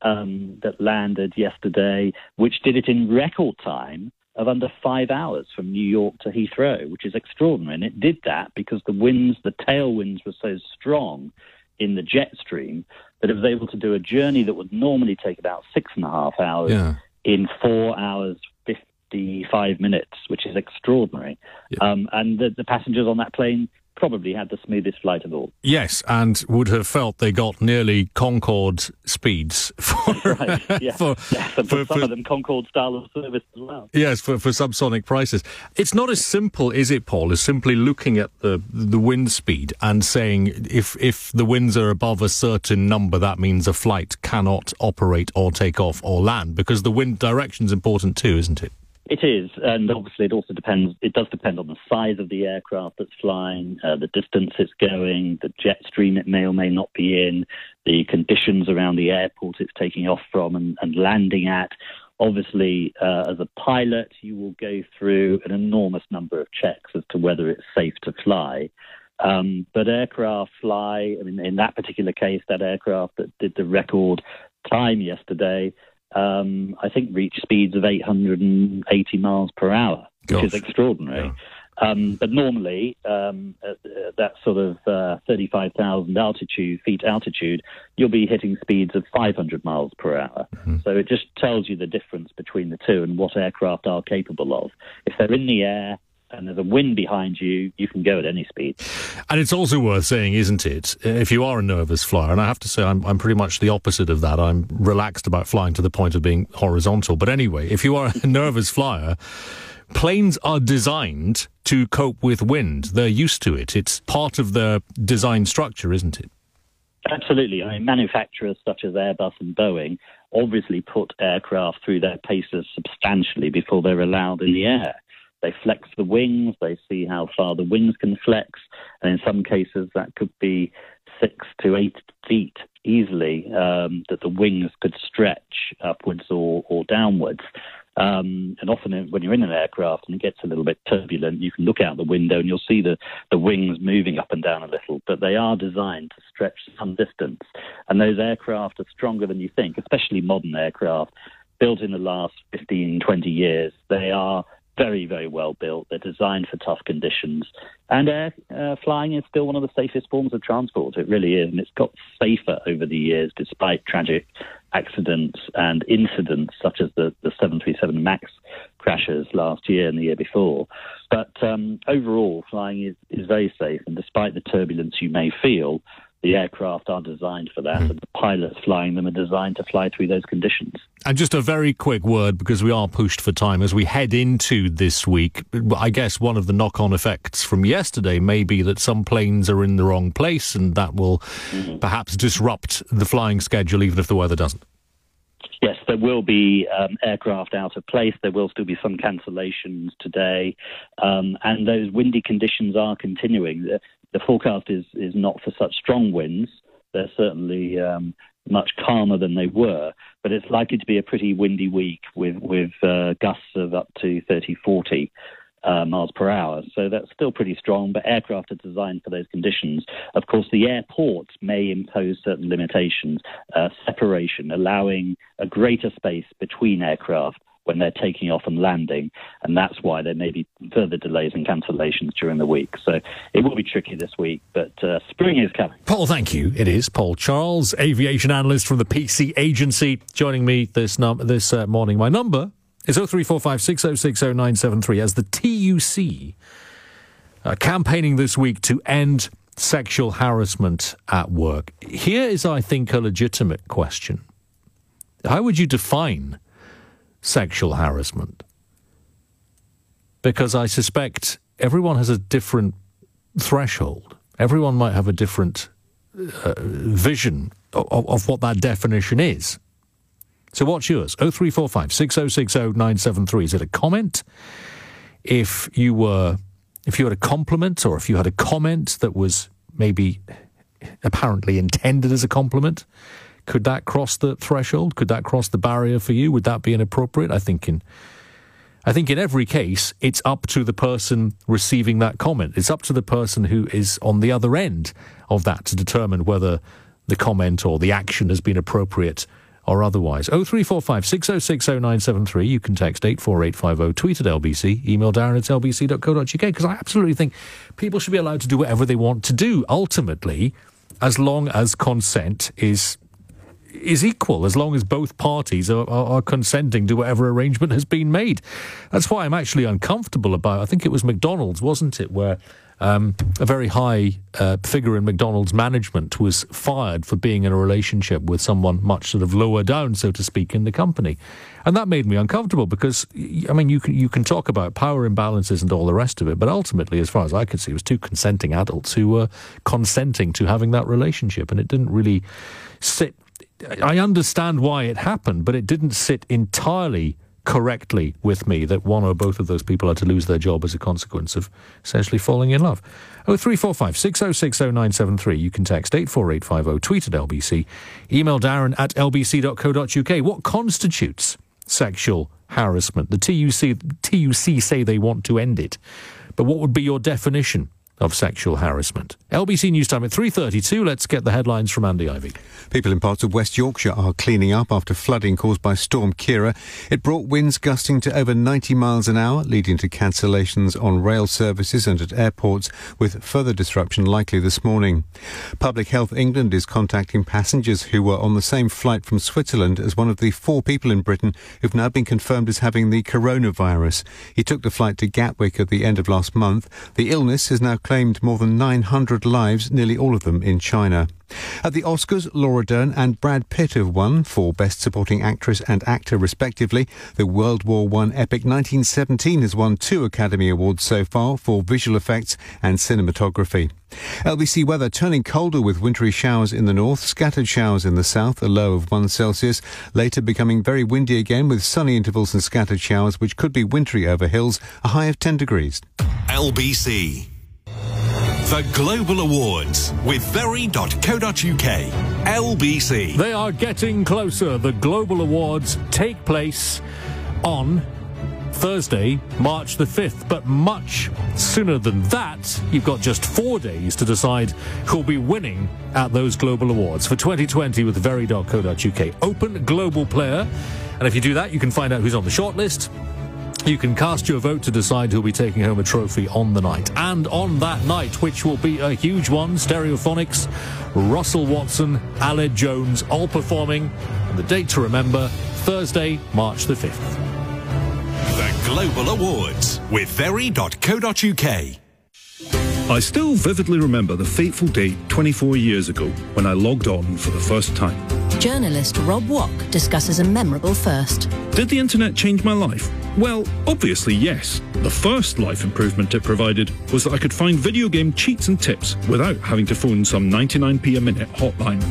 Um, that landed yesterday, which did it in record time of under five hours from New York to Heathrow, which is extraordinary. And it did that because the winds, the tailwinds were so strong in the jet stream that it was able to do a journey that would normally take about six and a half hours yeah. in four hours, 55 minutes, which is extraordinary. Yeah. Um, and the, the passengers on that plane probably had the smoothest flight of all.
Yes, and would have felt they got nearly Concorde speeds for,
right, yeah. for, yes, for, for some of them Concorde style of service as well.
Yes, for, for subsonic prices. It's not as simple, is it, Paul, as simply looking at the the wind speed and saying if if the winds are above a certain number, that means a flight cannot operate or take off or land because the wind direction is important too, isn't it?
It is, and obviously it also depends. It does depend on the size of the aircraft that's flying, uh, the distance it's going, the jet stream it may or may not be in, the conditions around the airport it's taking off from and, and landing at. Obviously, uh, as a pilot, you will go through an enormous number of checks as to whether it's safe to fly. Um, but aircraft fly. I mean, in that particular case, that aircraft that did the record time yesterday, um, I think reached speeds of 880 miles per hour, which is extraordinary. Yeah. Um, but normally, um, at, at, that sort of uh, 35,000 altitude feet altitude, you'll be hitting speeds of 500 miles per hour. Mm-hmm. So it just tells you the difference between the two and what aircraft are capable of. If they're in the air, and there's a wind behind you, you can go at any speed.
And it's also worth saying, isn't it, if you are a nervous flyer, and I have to say I'm, I'm pretty much the opposite of that. I'm relaxed about flying to the point of being horizontal. But anyway, if you are a nervous flyer, planes are designed to cope with wind. They're used to it. It's part of their design structure, isn't it?
Absolutely. I mean, manufacturers such as Airbus and Boeing obviously put aircraft through their paces substantially before they're allowed in the air. They flex the wings, they see how far the wings can flex, and in some cases that could be six to eight feet easily um, that the wings could stretch upwards or, or downwards. Um, and often when you're in an aircraft and it gets a little bit turbulent, you can look out the window and you'll see the, the wings moving up and down a little. But they are designed to stretch some distance. And those aircraft are stronger than you think, especially modern aircraft built in the last 15, 20 years. They are very, very well built. They're designed for tough conditions. And air uh, flying is still one of the safest forms of transport. It really is. And it's got safer over the years, despite tragic accidents and incidents such as the, the 737 MAX crashes last year and the year before. But um, overall, flying is, is very safe. And despite the turbulence you may feel, the aircraft are designed for that, mm. and the pilots flying them are designed to fly through those conditions.
And just a very quick word, because we are pushed for time as we head into this week. I guess one of the knock on effects from yesterday may be that some planes are in the wrong place, and that will mm-hmm. perhaps disrupt the flying schedule, even if the weather doesn't.
Yes, there will be um, aircraft out of place. There will still be some cancellations today. Um, and those windy conditions are continuing the forecast is is not for such strong winds. They're certainly um, much calmer than they were, but it's likely to be a pretty windy week with with uh, gusts of up to 30, 40 uh, miles per hour. So that's still pretty strong, but aircraft are designed for those conditions. Of course, the airports may impose certain limitations, uh, separation, allowing a greater space between aircraft when they're taking off and landing, and that's why there may be further delays and cancellations during the week. So it will be tricky this week, but uh, spring is coming.
Paul, thank you. It is Paul Charles, aviation analyst from the PC Agency, joining me this num- this uh, morning. My number is 0345 6060 as the TUC uh, campaigning this week to end sexual harassment at work. Here is, I think, a legitimate question. How would you define sexual harassment. Because I suspect everyone has a different threshold. Everyone might have a different uh, vision of, of, what that definition is. So what's yours? 0345 6060 973. Is it a comment? If you were, if you had a compliment or if you had a comment that was maybe apparently intended as a compliment, could that cross the threshold? Could that cross the barrier for you? Would that be inappropriate? I think in I think in every case, it's up to the person receiving that comment. It's up to the person who is on the other end of that to determine whether the comment or the action has been appropriate or otherwise. 0345 6060 You can text 84850, tweet at LBC, email Darren at lbc.co.uk because I absolutely think people should be allowed to do whatever they want to do, ultimately, as long as consent is is equal as long as both parties are, are, are, consenting to whatever arrangement has been made. That's why I'm actually uncomfortable about. I think it was McDonald's, wasn't it, where um, a very high uh, figure in McDonald's management was fired for being in a relationship with someone much sort of lower down, so to speak, in the company, and that made me uncomfortable because I mean you can you can talk about power imbalances and all the rest of it, but ultimately, as far as I could see, it was two consenting adults who were consenting to having that relationship, and it didn't really sit I understand why it happened, but it didn't sit entirely correctly with me that one or both of those people had to lose their job as a consequence of essentially falling in love. Oh, 0345 6060 You can text 84850, tweet at LBC, email darren at lbc.co.uk. What constitutes sexual harassment? The TUC, TUC say they want to end it, but what would be your definition of sexual harassment. LBC News Time at 3.32. Let's get the headlines from Andy Ivy.
People in parts of West Yorkshire are cleaning up after flooding caused by Storm Ciara. It brought winds gusting to over 90 miles an hour, leading to cancellations on rail services and at airports, with further disruption likely this morning. Public Health England is contacting passengers who were on the same flight from Switzerland as one of the four people in Britain who've now been confirmed as having the coronavirus. He took the flight to Gatwick at the end of last month. The illness has now claimed more than 900 lives, nearly all of them in China. At the Oscars, Laura Dern and Brad Pitt have won for Best Supporting Actress and Actor, respectively. The World War I epic 1917 has won two Academy Awards so far for visual effects and cinematography. LBC weather turning colder with wintry showers in the north, scattered showers in the south, a low of 1 Celsius. Later becoming very windy again with sunny intervals and scattered showers, which could be wintry over hills, a high of 10 degrees.
LBC. The Global Awards with very.co.uk. LBC.
They are getting closer. The Global Awards take place on Thursday, March the 5th. But much sooner than that, you've got just four days to decide who'll be winning at those Global Awards for 2020 with very.co.uk. Open Global Player. And if you do that, you can find out who's on the shortlist. You can cast your vote to decide who'll be taking home a trophy on the night. And on that night, which will be a huge one, Stereophonics, Russell Watson, Aled Jones, all performing. And the date to remember, Thursday, March the 5th.
The Global Awards with very.co.uk.
I still vividly remember the fateful date 24 years ago when I logged on for the first time.
Journalist Rob Wack discusses a memorable first.
Did the internet change my life? Well, obviously, yes. The first life improvement it provided was that I could find video game cheats and tips without having to phone some 99p a minute hotline.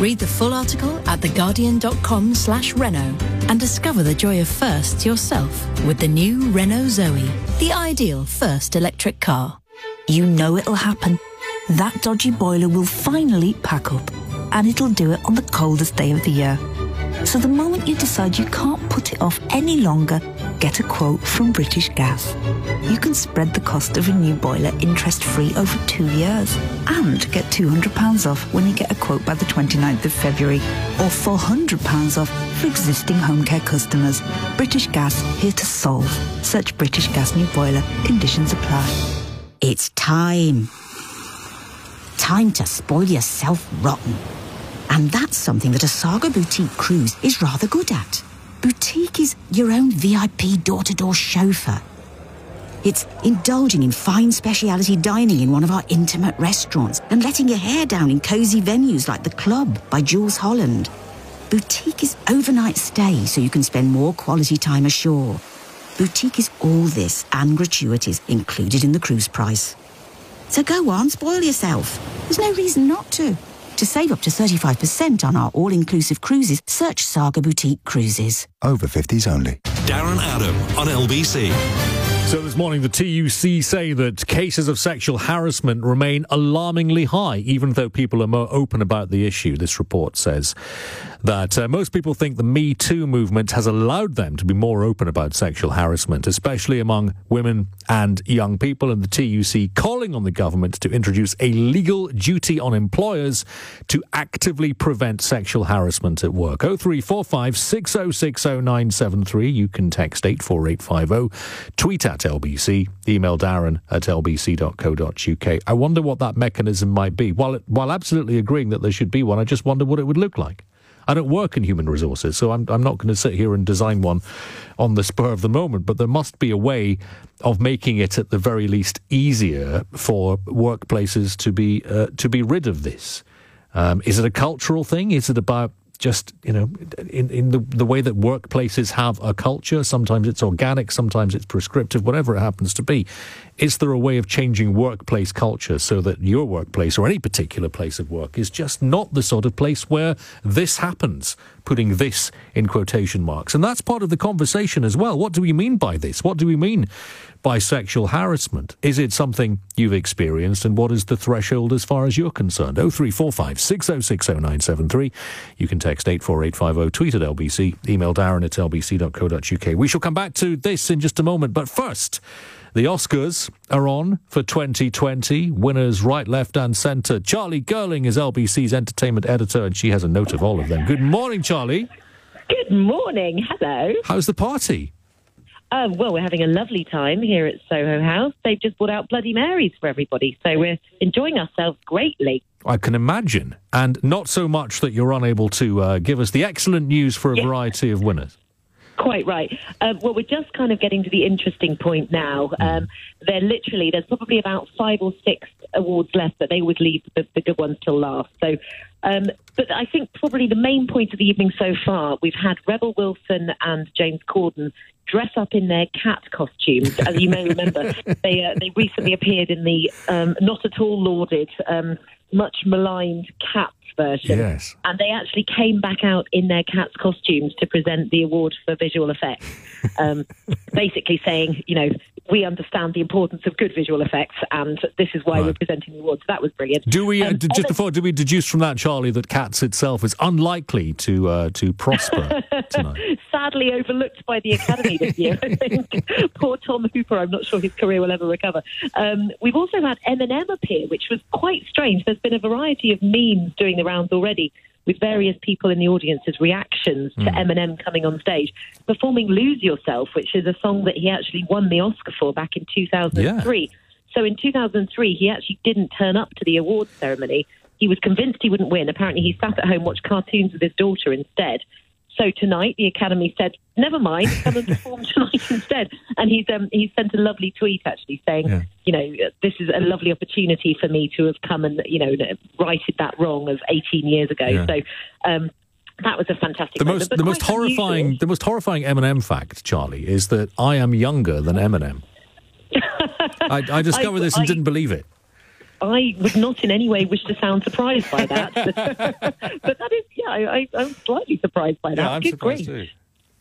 Read the full article at theguardian.com slash Renault and discover the joy of firsts yourself with the new Renault Zoe, the ideal first electric car.
You know it'll happen. That dodgy boiler will finally pack up, and it'll do it on the coldest day of the year. So the moment you decide you can't put it off any longer, get a quote from British Gas. You can spread the cost of a new boiler interest-free over two years and get £200 off when you get a quote by the 29th of February or £400 off for existing home care customers. British Gas, here to solve. Search British Gas New Boiler. Conditions apply.
It's time. Time to spoil yourself rotten. And that's something that a Saga Boutique cruise is rather good at. Boutique is your own VIP door to door chauffeur. It's indulging in fine speciality dining in one of our intimate restaurants and letting your hair down in cosy venues like The Club by Jools Holland. Boutique is overnight stay so you can spend more quality time ashore. Boutique is all this and gratuities included in the cruise price. So go on, spoil yourself. There's no reason not to. To save up to 35% on our all inclusive cruises, search Saga Boutique Cruises.
Over 50s only.
Darren Adam on LBC.
So this morning, the TUC say that cases of sexual harassment remain alarmingly high, even though people are more open about the issue. This report says that uh, most people think the Me Too movement has allowed them to be more open about sexual harassment, especially among women and young people. And the TUC calling on the government to introduce a legal duty on employers to actively prevent sexual harassment at work. 0345 6060973. You can text 84850. Tweet at LBC. Email Darren at lbc.co.uk. I wonder what that mechanism might be. While, while absolutely agreeing that there should be one, I just wonder what it would look like. I don't work in human resources, so I'm, I'm not going to sit here and design one on the spur of the moment, but there must be a way of making it at the very least easier for workplaces to be, uh, to be rid of this. Um, is it a cultural thing? Is it about just you know in, in the, the way that workplaces have a culture sometimes it's organic sometimes it's prescriptive whatever it happens to be is there a way of changing workplace culture so that your workplace or any particular place of work is just not the sort of place where this happens putting this in quotation marks and that's part of the conversation as well what do we mean by this what do we mean by sexual harassment? Is it something you've experienced and what is the threshold as far as you're concerned? 0345 6060973. You can text 84850, tweet at LBC, email darren at lbc.co.uk. We shall come back to this in just a moment, but first, The Oscars are on for 2020. Winners right, left, and centre. Charlie Girling is LBC's entertainment editor, and she has a note of all of them. Good morning, Charlie.
Good morning. Hello.
How's the party?
Uh, well, we're having a lovely time here at Soho House. They've just brought out Bloody Marys for everybody, so we're enjoying ourselves greatly.
I can imagine. And not so much that you're unable to uh, give us the excellent news for a
Yes.
variety of winners.
Quite right. Um, well, we're just kind of getting to the interesting point now. Um, they're literally, there's probably about five or six awards left, but they would leave the, the good ones till last. So, um, but I think probably the main point of the evening so far, we've had Rebel Wilson and James Corden dress up in their cat costumes. As you may remember, they uh, they recently appeared in the um, not at all lauded, um, much maligned Cats version.
Yes.
And they actually came back out in their Cats costumes to present the award for visual effects. Um, basically saying, you know, we understand the importance of good visual effects, and this is why we're presenting the award. So that was brilliant.
Do we, uh,
Um,
d- just before, do we deduce from that, Charlie, that Cats itself is unlikely to uh, to prosper tonight?
sadly overlooked by the Academy this year. I think poor Tom Hooper. I'm not sure his career will ever recover. Um, we've also had Eminem appear, which was quite strange. There's been a variety of memes doing the rounds already. With various people in the audience's reactions to hmm. Eminem coming on stage, performing "Lose Yourself," which is a song that he actually won the Oscar for back in 2003. So in 2003, he actually didn't turn up to the awards ceremony. He was convinced he wouldn't win. Apparently, he sat at home, watched cartoons with his daughter instead. So tonight, the Academy said, "Never mind, come and perform tonight instead." And he's um, he's sent a lovely tweet actually saying, "You know, this is a lovely opportunity for me to have come and you know righted that wrong of 18 years ago."
Yeah.
So. Um, that was a fantastic.
The
moment,
most, the most
quite unusual.
horrifying, the most horrifying Eminem fact, Charlie, is that I am younger than Eminem. I, I discovered this and
I-
didn't believe it.
I would not in any way wish to sound surprised by that, but, but that is, yeah, I, I'm slightly surprised by that.
Yeah, I'm
Good
surprised
grief.
too.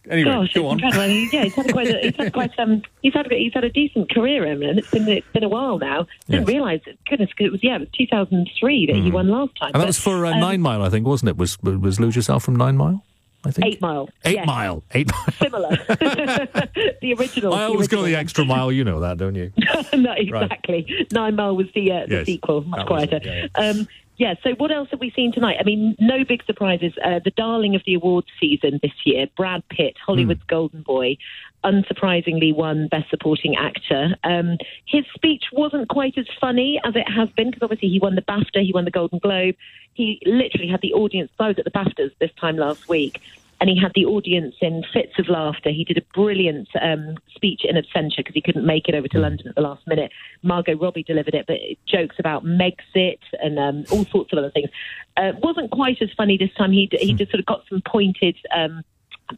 Anyway,
Gosh,
go on.
incredible. I mean, yeah, he's had quite a, he's had quite um, he's had he's had a decent career, Eminem. It's been it's been a while now. Didn't realise, goodness, 'cause it was yeah, it was 2003 that he won last time.
Mm. And that was for uh,
um,
Nine Mile, I think, wasn't it? Was was Lose Yourself from Nine Mile? I think
Eight Mile.
Eight
yes.
Mile. Eight. Mile.
Similar. the original.
I
the
always go the extra mile. You know that, don't you?
no, exactly. Nine Mile was the uh, the
Yes,
sequel, much quieter.
it, yeah,
Um, yeah. So what else have we seen tonight? I mean, no big surprises. Uh, the darling of the awards season this year, Brad Pitt, Hollywood's golden boy, unsurprisingly won Best Supporting Actor. Um, his speech wasn't quite as funny as it has been because obviously he won the BAFTA, he won the Golden Globe. He literally had the audience. I was at the BAFTAs this time last week. And he had the audience in fits of laughter. He did a brilliant um, speech in absentia because he couldn't make it over to London at the last minute. Margot Robbie delivered it, but jokes about Megxit and um, all sorts of other things. Uh, wasn't quite as funny this time. He he just sort of got some pointed um,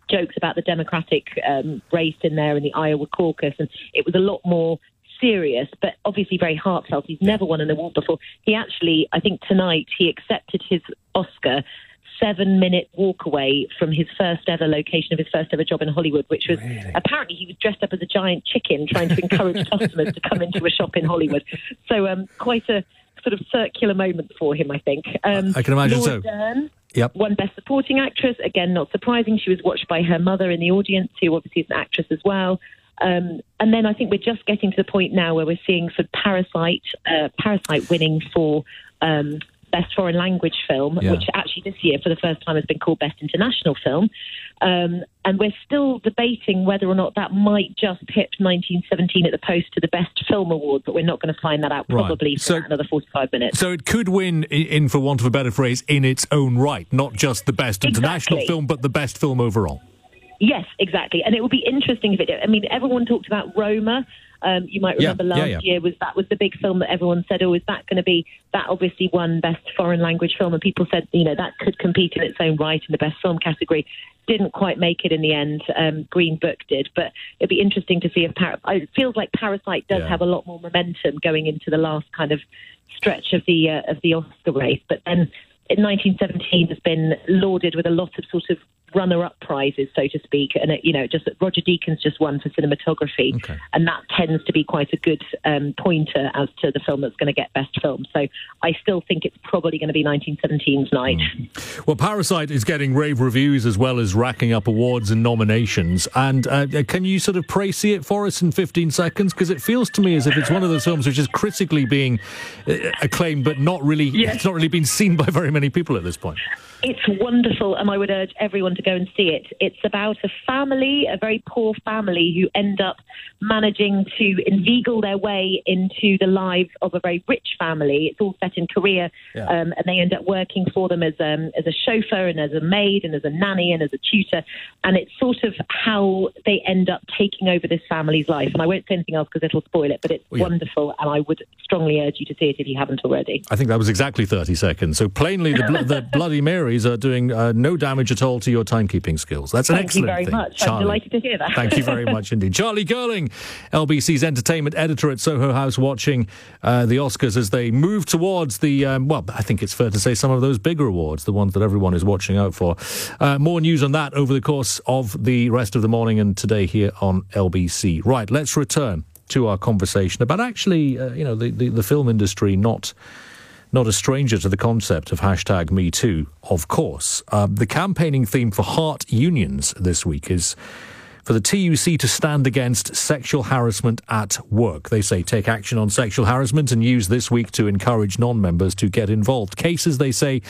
jokes about the Democratic um, race in there in the Iowa caucus, and it was a lot more serious, but obviously very heartfelt. He's never won an award before. He actually, I think tonight, he accepted his Oscar seven minute walk away from his first ever location of his first ever job in Hollywood, which was apparently he was dressed up as a giant chicken trying to encourage customers to come into a shop in Hollywood. So um, quite a sort of circular moment for him, I think. Um,
I can imagine
Laura
so.
Dern,
Yep.
Won Best Supporting Actress. Again, not surprising. She was watched by her mother in the audience, who obviously is an actress as well. Um, and then I think we're just getting to the point now where we're seeing for Parasite, uh, Parasite winning for um, Best Foreign Language Film,
Yeah.
which actually this year for the first time has been called Best International Film. Um, and we're still debating whether or not that might just pip 1917 at the post to the Best Film Award, but we're not going to find that out
Right.
probably for another 45 minutes.
So it could win, in for want of a better phrase, in its own right, not just the best international
Exactly.
film, but the best film overall.
Yes, exactly. And it would be interesting if it did. I mean, everyone talked about Roma. Um, you might remember
yeah,
last
yeah.
year was that was the big film that everyone said, oh, is that going to be that? Obviously, won best foreign language film, and people said, you know, that could compete in its own right in the best film category. Didn't quite make it in the end. Um, Green Book did, but it'd be interesting to see if Par- it feels like Parasite does
Yeah.
have a lot more momentum going into the last kind of stretch of the uh, of the Oscar race. But then in 1917 has been lauded with a lot of sort of runner-up prizes, so to speak, and it, you know, just Roger Deakins just won for cinematography,
okay.
and that tends to be quite a good um, pointer as to the film that's going to get best film. So I still think it's probably going to be 1917's night.
Mm. Well, Parasite is getting rave reviews as well as racking up awards and nominations. And uh, can you sort of praise it for us in 15 seconds? Because it feels to me as if it's one of those films which is critically being uh, acclaimed, but not really, yes. it's not really been seen by very many people at this point.
It's wonderful, and I would urge everyone to go and see it. It's about a family, a very poor family, who end up managing to inveigle their way into the lives of a very rich family. It's all set in Korea, yeah. um, and they end up working for them as um, as a chauffeur and as a maid and as a nanny and as a tutor. And it's sort of how they end up taking over this family's life. And I won't say anything else because it'll spoil it, but it's yeah. wonderful, and I would strongly urge you to see it if you haven't already.
I think that was exactly 30 seconds. So plainly, the, bl- the Bloody Mary are doing uh, no damage at all to your timekeeping skills. That's an
Thank
excellent
thing. Thank you very much. Charlie. I'm delighted to hear that.
Thank you very much indeed. Charlie Girling, LBC's entertainment editor at Soho House, watching uh, the Oscars as they move towards the, um, well, I think it's fair to say some of those bigger awards, the ones that everyone is watching out for. Uh, more news on that over the course of the rest of the morning and today here on LBC. Right, let's return to our conversation about actually, uh, you know, the, the, the film industry not not a stranger to the concept of hashtag Me Too, of course. Uh, the campaigning theme for Heart Unions this week is for the TUC to stand against sexual harassment at work. They say take action on sexual harassment and use this week to encourage non members to get involved. Cases, they say,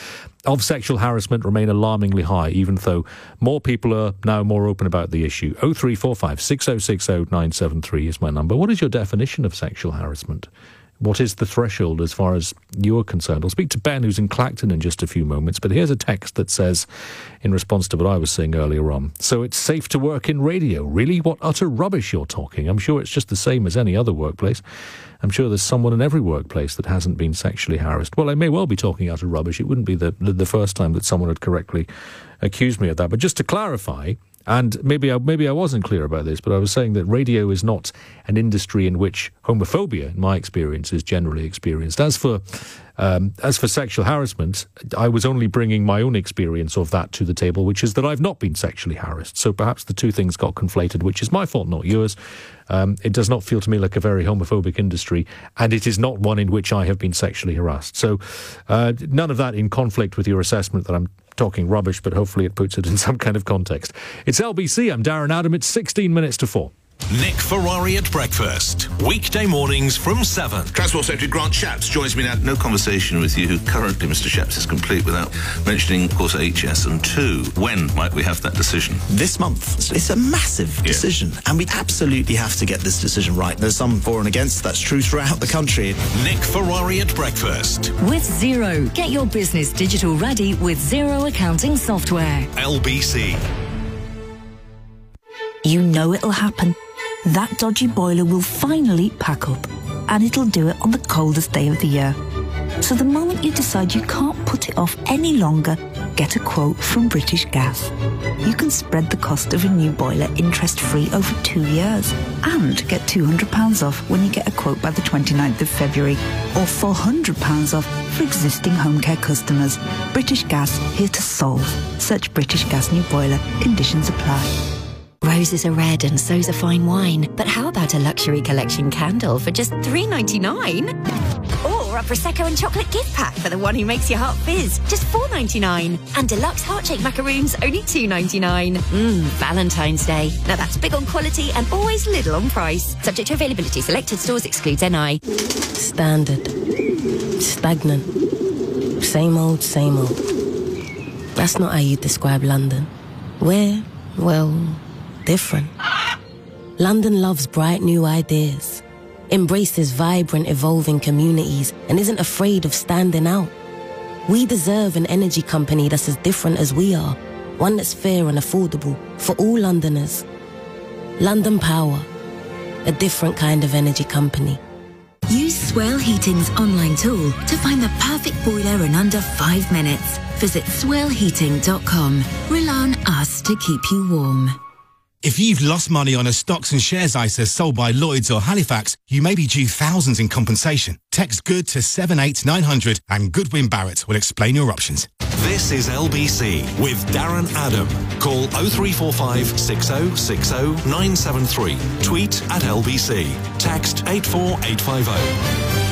of sexual harassment remain alarmingly high, even though more people are now more open about the issue. 0345 6060 973 is my number. What is your definition of sexual harassment? What is the threshold as far as you're concerned? I'll speak to Ben, who's in Clacton, in just a few moments. But here's a text that says, in response to what I was saying earlier on, so it's safe to work in radio. Really? What utter rubbish you're talking. I'm sure it's just the same as any other workplace. I'm sure there's someone in every workplace that hasn't been sexually harassed. Well, I may well be talking utter rubbish. It wouldn't be the, the, the first time that someone had correctly accused me of that. But just to clarify, and maybe I, maybe I wasn't clear about this, but I was saying that radio is not an industry in which homophobia, in my experience, is generally experienced. As for um, as for sexual harassment, I was only bringing my own experience of that to the table, which is that I've not been sexually harassed. So perhaps the two things got conflated, which is my fault, not yours. Um, it does not feel to me like a very homophobic industry, and it is not one in which I have been sexually harassed. So uh, none of that in conflict with your assessment that I'm talking rubbish, but hopefully it puts it in some kind of context. It's LBC. I'm Darren Adam. It's 16 minutes to 4.
Nick Ferrari at breakfast. Weekday mornings from 7.
Transport Secretary Grant Shapps joins me now. No conversation with you currently, Mr. Shapps, is complete without mentioning, of course, HS and 2. When might we have that decision?
This month. It's a massive yeah. decision, and we absolutely have to get this decision right. There's some for and against. That's true throughout the country.
Nick Ferrari at breakfast.
With Xero. Get your business digital ready with Xero accounting software.
LBC.
You know it'll happen that dodgy boiler will finally pack up, and it'll do it on the coldest day of the year. So the moment you decide you can't put it off any longer, get a quote from British Gas. You can spread the cost of a new boiler interest free over two years and get £200 off when you get a quote by the 29th of February or £400 off for existing home care customers. British Gas, here to solve. Search British Gas New Boiler. Conditions apply.
Roses are red and so's a fine wine. But how about a luxury collection candle for just $3.99? Or a Prosecco and chocolate gift pack for the one who makes your heart fizz, just $4.99. And deluxe heart-shaped macaroons, only $2.99. Mmm, Valentine's Day. Now that's big on quality and always little on price. Subject to availability, selected stores excludes NI.
Standard. Stagnant. Same old, same old. That's not how you describe London. Where, well different. London loves bright new ideas, embraces vibrant, evolving communities, and isn't afraid of standing out. We deserve an energy company that's as different as we are, one that's fair and affordable for all Londoners. London Power, a different kind of energy company.
Use Swell Heating's online tool to find the perfect boiler in under five minutes. Visit swellheating.com. Rely on us to keep you warm.
If you've lost money on a stocks and shares ISA sold by Lloyds or Halifax, you may be due thousands in compensation. Text GOOD to 78900 and Goodwin Barrett will explain your options.
This is LBC with Darren Adam. Call 0345 6060 973. Tweet at LBC. Text 84850.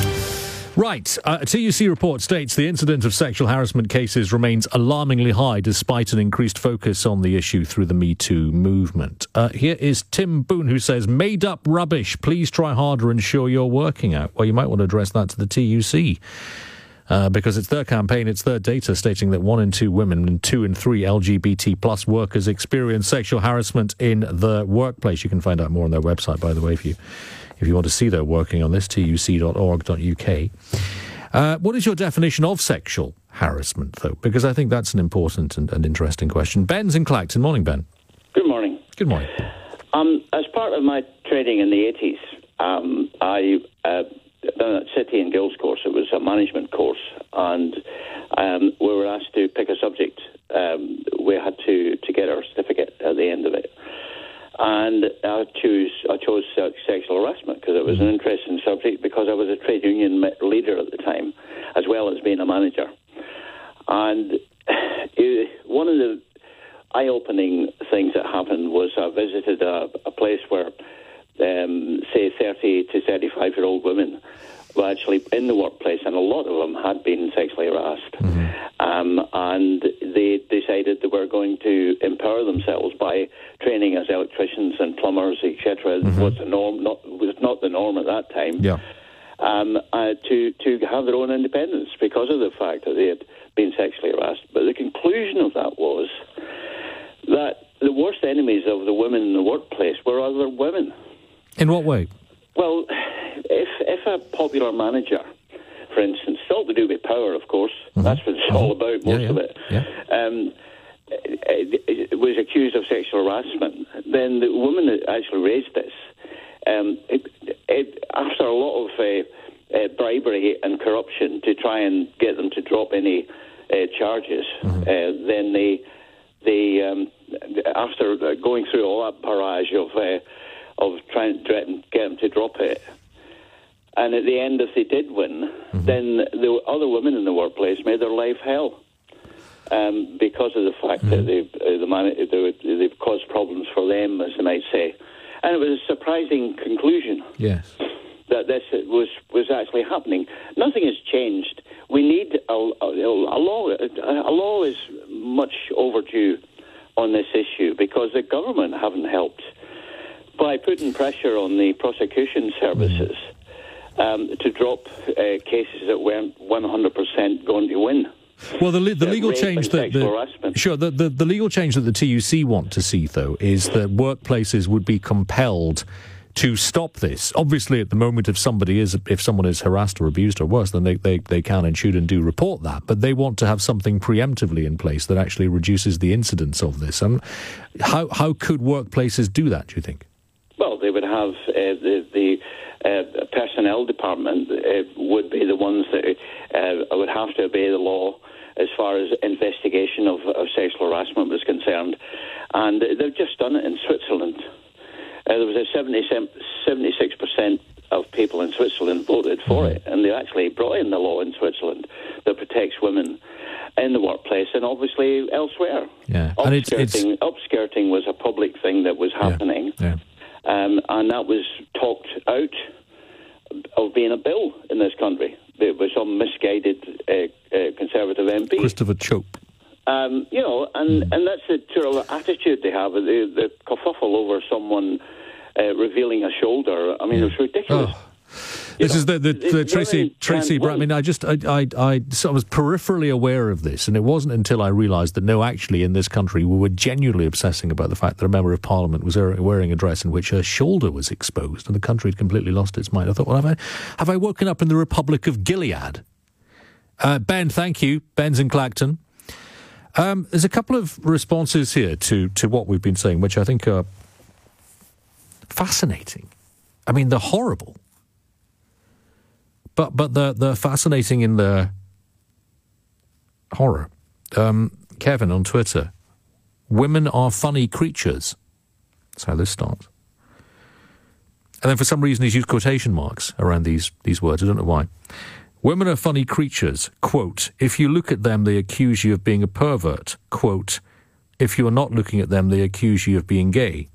Right. Uh, a TUC report states the incidence of sexual harassment cases remains alarmingly high despite an increased focus on the issue through the Me Too movement. Uh, here is Tim Boone who says, Made up rubbish. Please try harder and show you're working out. Well, you might want to address that to the TUC. Uh, because it's their campaign, it's their data stating that one in two women and two in three LGBT plus workers experience sexual harassment in the workplace. You can find out more on their website, by the way, if you if you want to see their working on this, tuc.org.uk. Uh, what is your definition of sexual harassment, though? Because I think that's an important and, and interesting question. Ben's in Clacton. Morning, Ben.
Good morning.
Good morning.
Um, as part of my training in the 80s, um, I uh, done a City and Guilds course. It was a management course, and um, we were asked to pick a subject. Um, we had to, to get our certificate at the end of it and I chose I chose sexual harassment because it was an interesting subject because I was a trade union leader at the time, as well as being a manager. And it, one of the eye-opening things that happened was I visited a, a place where, um, say, 30 to 35-year-old women were actually in the workplace, and a lot of them had been sexually harassed. Mm-hmm. Um, and they decided they were going to empower themselves by training as electricians and plumbers, etc. Mm-hmm. Was the norm? Not was not the norm at that time.
Yeah.
Um, uh, to to have their own independence because of the fact that they had been sexually harassed. But the conclusion of that was that the worst enemies of the women in the workplace were other women.
In what way?
Well, if if a popular manager, for instance, it's all to do with power, of course. Mm-hmm. That's what it's mm-hmm. all about, most
yeah, yeah.
of it.
Yeah.
Um, was accused of sexual harassment. Then the woman that actually raised this, um, it, it, after a lot of uh, uh, bribery and corruption to try and get them to drop any uh, charges, mm-hmm. Uh, then they they um, after going through all that barrage of uh, of trying to get them to drop it. And at the end, if they did win, mm-hmm. then the other women in the workplace made their life hell um, because of the fact mm-hmm. that they've, uh, the man- they've caused problems for them, as they might say. And it was a surprising conclusion.
Yes.
That this was was actually happening. Nothing has changed. We need a, a, a law. A law is much overdue on this issue because the government haven't helped by putting pressure on the prosecution services um, to drop uh, cases that weren't 100% going to win.
Well, the, the legal change that the, sure the, the, the legal change that the TUC want to see though is that workplaces would be compelled to stop this. Obviously, at the moment, if somebody is if someone is harassed or abused or worse, then they, they, they can and should and do report that. But they want to have something preemptively in place that actually reduces the incidence of this. And how how could workplaces do that? Do you think?
Well, they would have uh, the, the uh, personnel department uh, would be the ones that uh, would have to obey the law as far as investigation of, of sexual harassment was concerned. And they've just done it in Switzerland. Uh, there was a 76% of people in Switzerland voted for it, and they actually brought in the law in Switzerland that protects women in the workplace and obviously elsewhere.
Yeah,
upskirting,
and it's, it's...
upskirting was a public thing that was happening.
Yeah. yeah.
Um, and that was talked out of being a bill in this country. There was some misguided uh, uh, Conservative MP.
Christopher Chope.
Um, you know, and, mm. and that's the sort of attitude they have, the, the kerfuffle over someone uh, revealing a shoulder. I mean, it's ridiculous. Oh.
This is the, the, the Tracy Tracy. I mean, I just I, I I, I was peripherally aware of this, and it wasn't until I realised that no, actually, in this country, we were genuinely obsessing about the fact that a member of Parliament was wearing a dress in which her shoulder was exposed, and the country had completely lost its mind. I thought, well, have I have I woken up in the Republic of Gilead? Uh, ben, thank you. Ben's in Clacton. Um, there's a couple of responses here to to what we've been saying, which I think are fascinating. I mean, they're horrible but but they're, fascinating in their horror. Um, Kevin on Twitter, women are funny creatures. That's how this starts. And then for some reason he's used quotation marks around these, these words. I don't know why. Women are funny creatures. Quote, if you look at them, they accuse you of being a pervert. Quote, if you're not looking at them, they accuse you of being gay.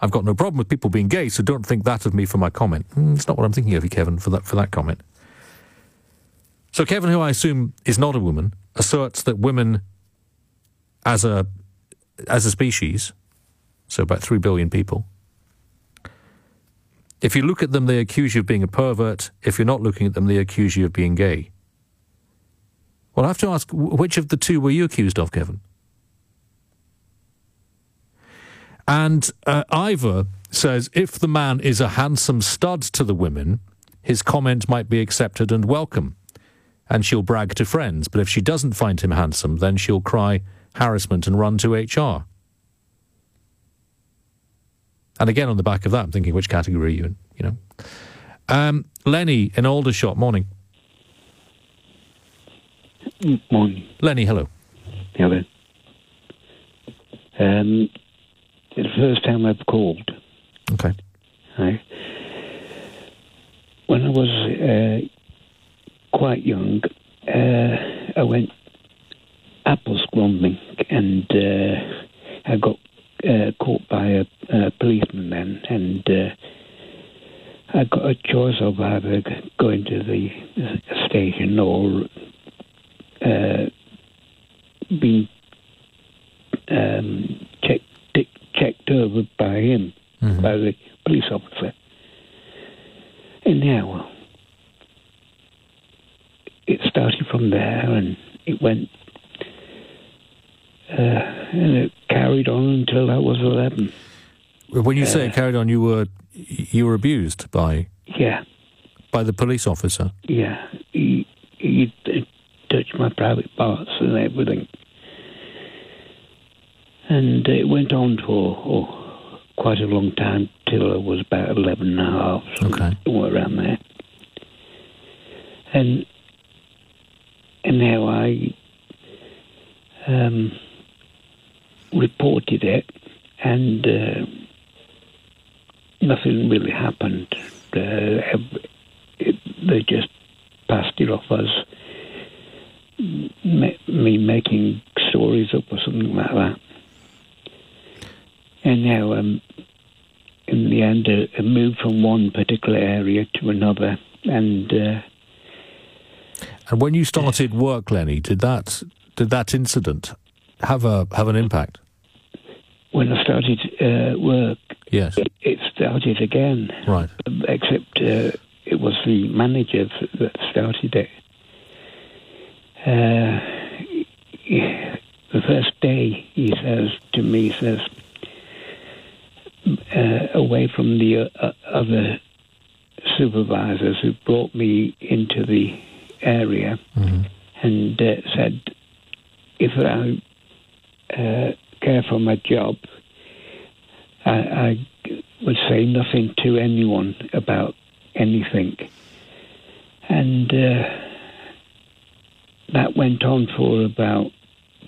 I've got no problem with people being gay, so don't think that of me for my comment. Mm, it's not what I'm thinking of you, Kevin, for that, for that comment. So Kevin, who I assume is not a woman, asserts that women as a, as a species, so about three billion people, if you look at them, they accuse you of being a pervert. If you're not looking at them, they accuse you of being gay. Well, I have to ask, which of the two were you accused of, Kevin? And uh, Ivor says if the man is a handsome stud to the women, his comment might be accepted and welcome, and she'll brag to friends. But if she doesn't find him handsome, then she'll cry harassment and run to HR. And again, on the back of that, I'm thinking, which category are you in? You know, um, Lenny in Aldershot. Morning.
Morning.
Lenny, hello.
Hello. Um, the first time I've called.
Okay.
Right. When I was uh, quite young, uh, I went apple scrumbling and uh, I got uh, caught by a, a, policeman then, and uh, I got a choice of either going to the station or uh, being um, checked over by him, mm-hmm. by the police officer. And now it started from there, and it went uh, and it carried on until I was eleven.
When you say it uh, carried on, you were you were abused by
yeah
by the police officer.
Yeah, he he touched my private parts and everything, and it went on for oh, quite a long time till I was about eleven and a half,
okay,
somewhere around there, and and now I um reported it, and uh, nothing really happened. Uh, it, they just passed it off as me making stories up or something like that. And now, um, in the end, uh, I moved from one particular area to another, and. Uh,
and when you started work, Lenny, did that did that incident have a have an impact?
When I started uh, work,
yes,
it, it, started again.
Right.
Except uh, it was the manager that started it. Uh, the first day, he says to me, he says, uh, away from the uh, other supervisors who brought me into the area,
mm-hmm.
and uh, said, if I uh, care for my job, I, I would say nothing to anyone about anything. And uh, that went on for about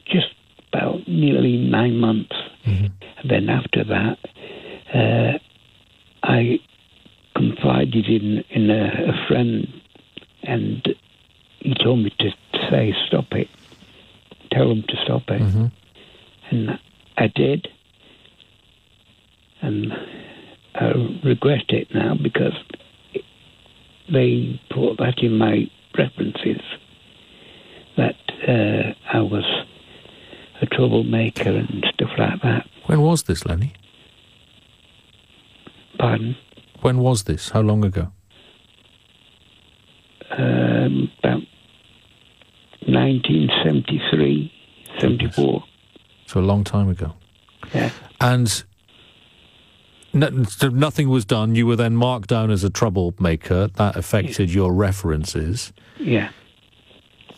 just about nearly nine months.
Mm-hmm.
And then after that, uh, I confided in in a, a, friend, and he told me to say, "Stop it. Tell them to stop it."
Mm-hmm.
And I did. And I regret it now because they put that in my references that uh, I was a troublemaker and stuff like that.
When was this, Lenny?
Pardon?
When was this? How long ago?
Um, about 1973, 74.
So a long time ago.
Yeah.
And no, nothing was done. You were then marked down as a troublemaker. That affected your references.
Yeah.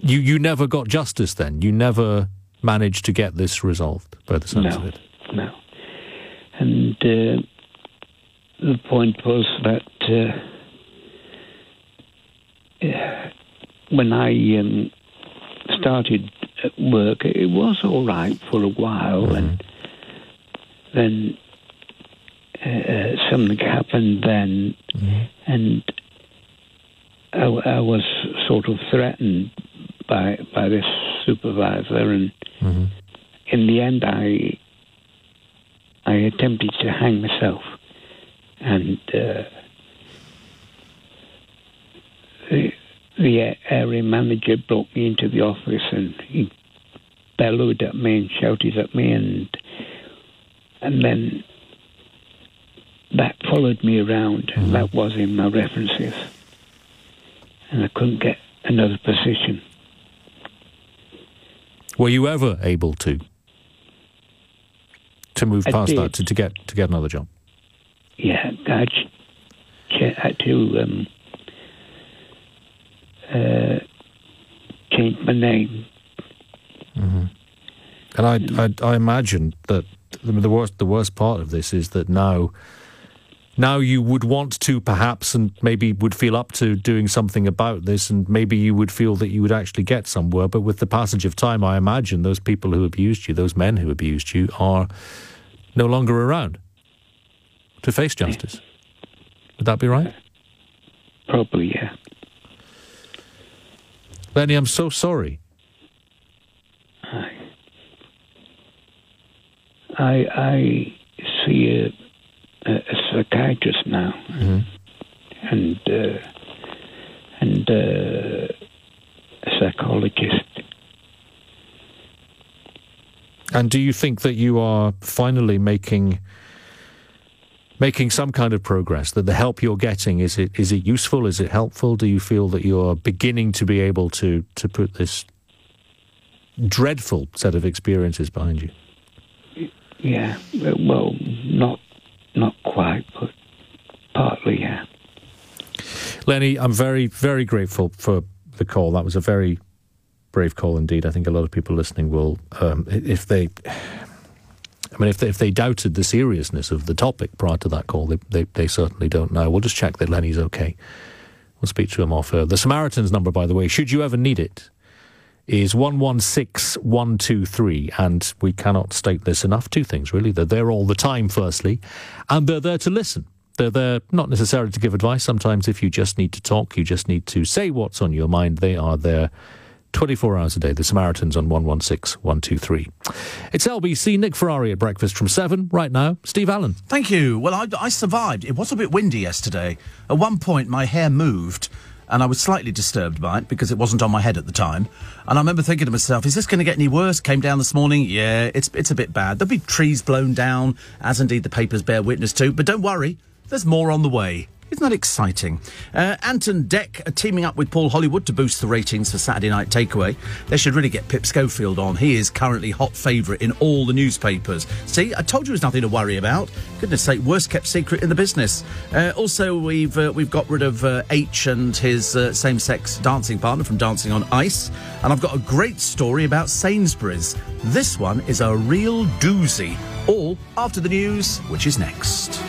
You you never got justice then. You never managed to get this resolved by the sounds
no,
of it.
No. And uh, the point was that uh, when I um, started work, it was all right for a while, mm-hmm. and then uh, something happened then, and I, I was sort of threatened by by this supervisor, and in the end, I I attempted to hang myself, and uh, the the area manager brought me into the office, and he bellowed at me and shouted at me, and and then that followed me around. That was in my references, and I couldn't get another position.
Were you ever able to to move
I
past
did.
that to, to get to get another job?
Yeah, I ch- had to um, uh, change my name.
And I, I, I imagine that the, the worst, the worst part of this is that now, now you would want to perhaps, and maybe would feel up to doing something about this, and maybe you would feel that you would actually get somewhere. But with the passage of time, I imagine those people who abused you, those men who abused you, are no longer around to face justice. Would that be right?
Probably, yeah.
Lenny, I'm so sorry.
I I see a, a, psychiatrist now, and uh, and uh, a psychologist.
And do you think that you are finally making making some kind of progress? That the help you're getting is it is it useful? Is it helpful? Do you feel that you're beginning to be able to to put this dreadful set of experiences behind you?
Yeah, well, not not quite, but partly, yeah.
Lenny, I'm very very grateful for the call. That was a very brave call indeed. I think a lot of people listening will, um, if they. I mean, if they, if they doubted the seriousness of the topic prior to that call, they, they, they certainly don't know. We'll just check that Lenny's okay. We'll speak to him off air. The Samaritans number, by the way, should you ever need it, is 116123. And we cannot state this enough. Two things, really. They're there all the time, firstly, and they're there to listen. They're there not necessarily to give advice. Sometimes, if you just need to talk, you just need to say what's on your mind, they are there 24 hours a day. The Samaritans on 116123. It's LBC, Nick Ferrari at breakfast from 7. Right now, Steve Allen.
Thank you. Well, I, I survived. It was a bit windy yesterday. At one point, my hair moved, and I was slightly disturbed by it because it wasn't on my head at the time. And I remember thinking to myself, is this going to get any worse? Came down this morning. Yeah, it's, it's a bit bad. There'll be trees blown down, as indeed the papers bear witness to. But don't worry, there's more on the way. Isn't that exciting? Uh, Ant and Dec are teaming up with Paul Hollywood to boost the ratings for Saturday Night Takeaway. They should really get Pip Schofield on. He is currently hot favourite in all the newspapers. See, I told you there's nothing to worry about. Goodness sake, worst kept secret in the business. Uh, also, we've uh, we've got rid of uh, H and his uh, same-sex dancing partner from Dancing on Ice, and I've got a great story about Sainsbury's. This one is a real doozy. All after the news, which is next.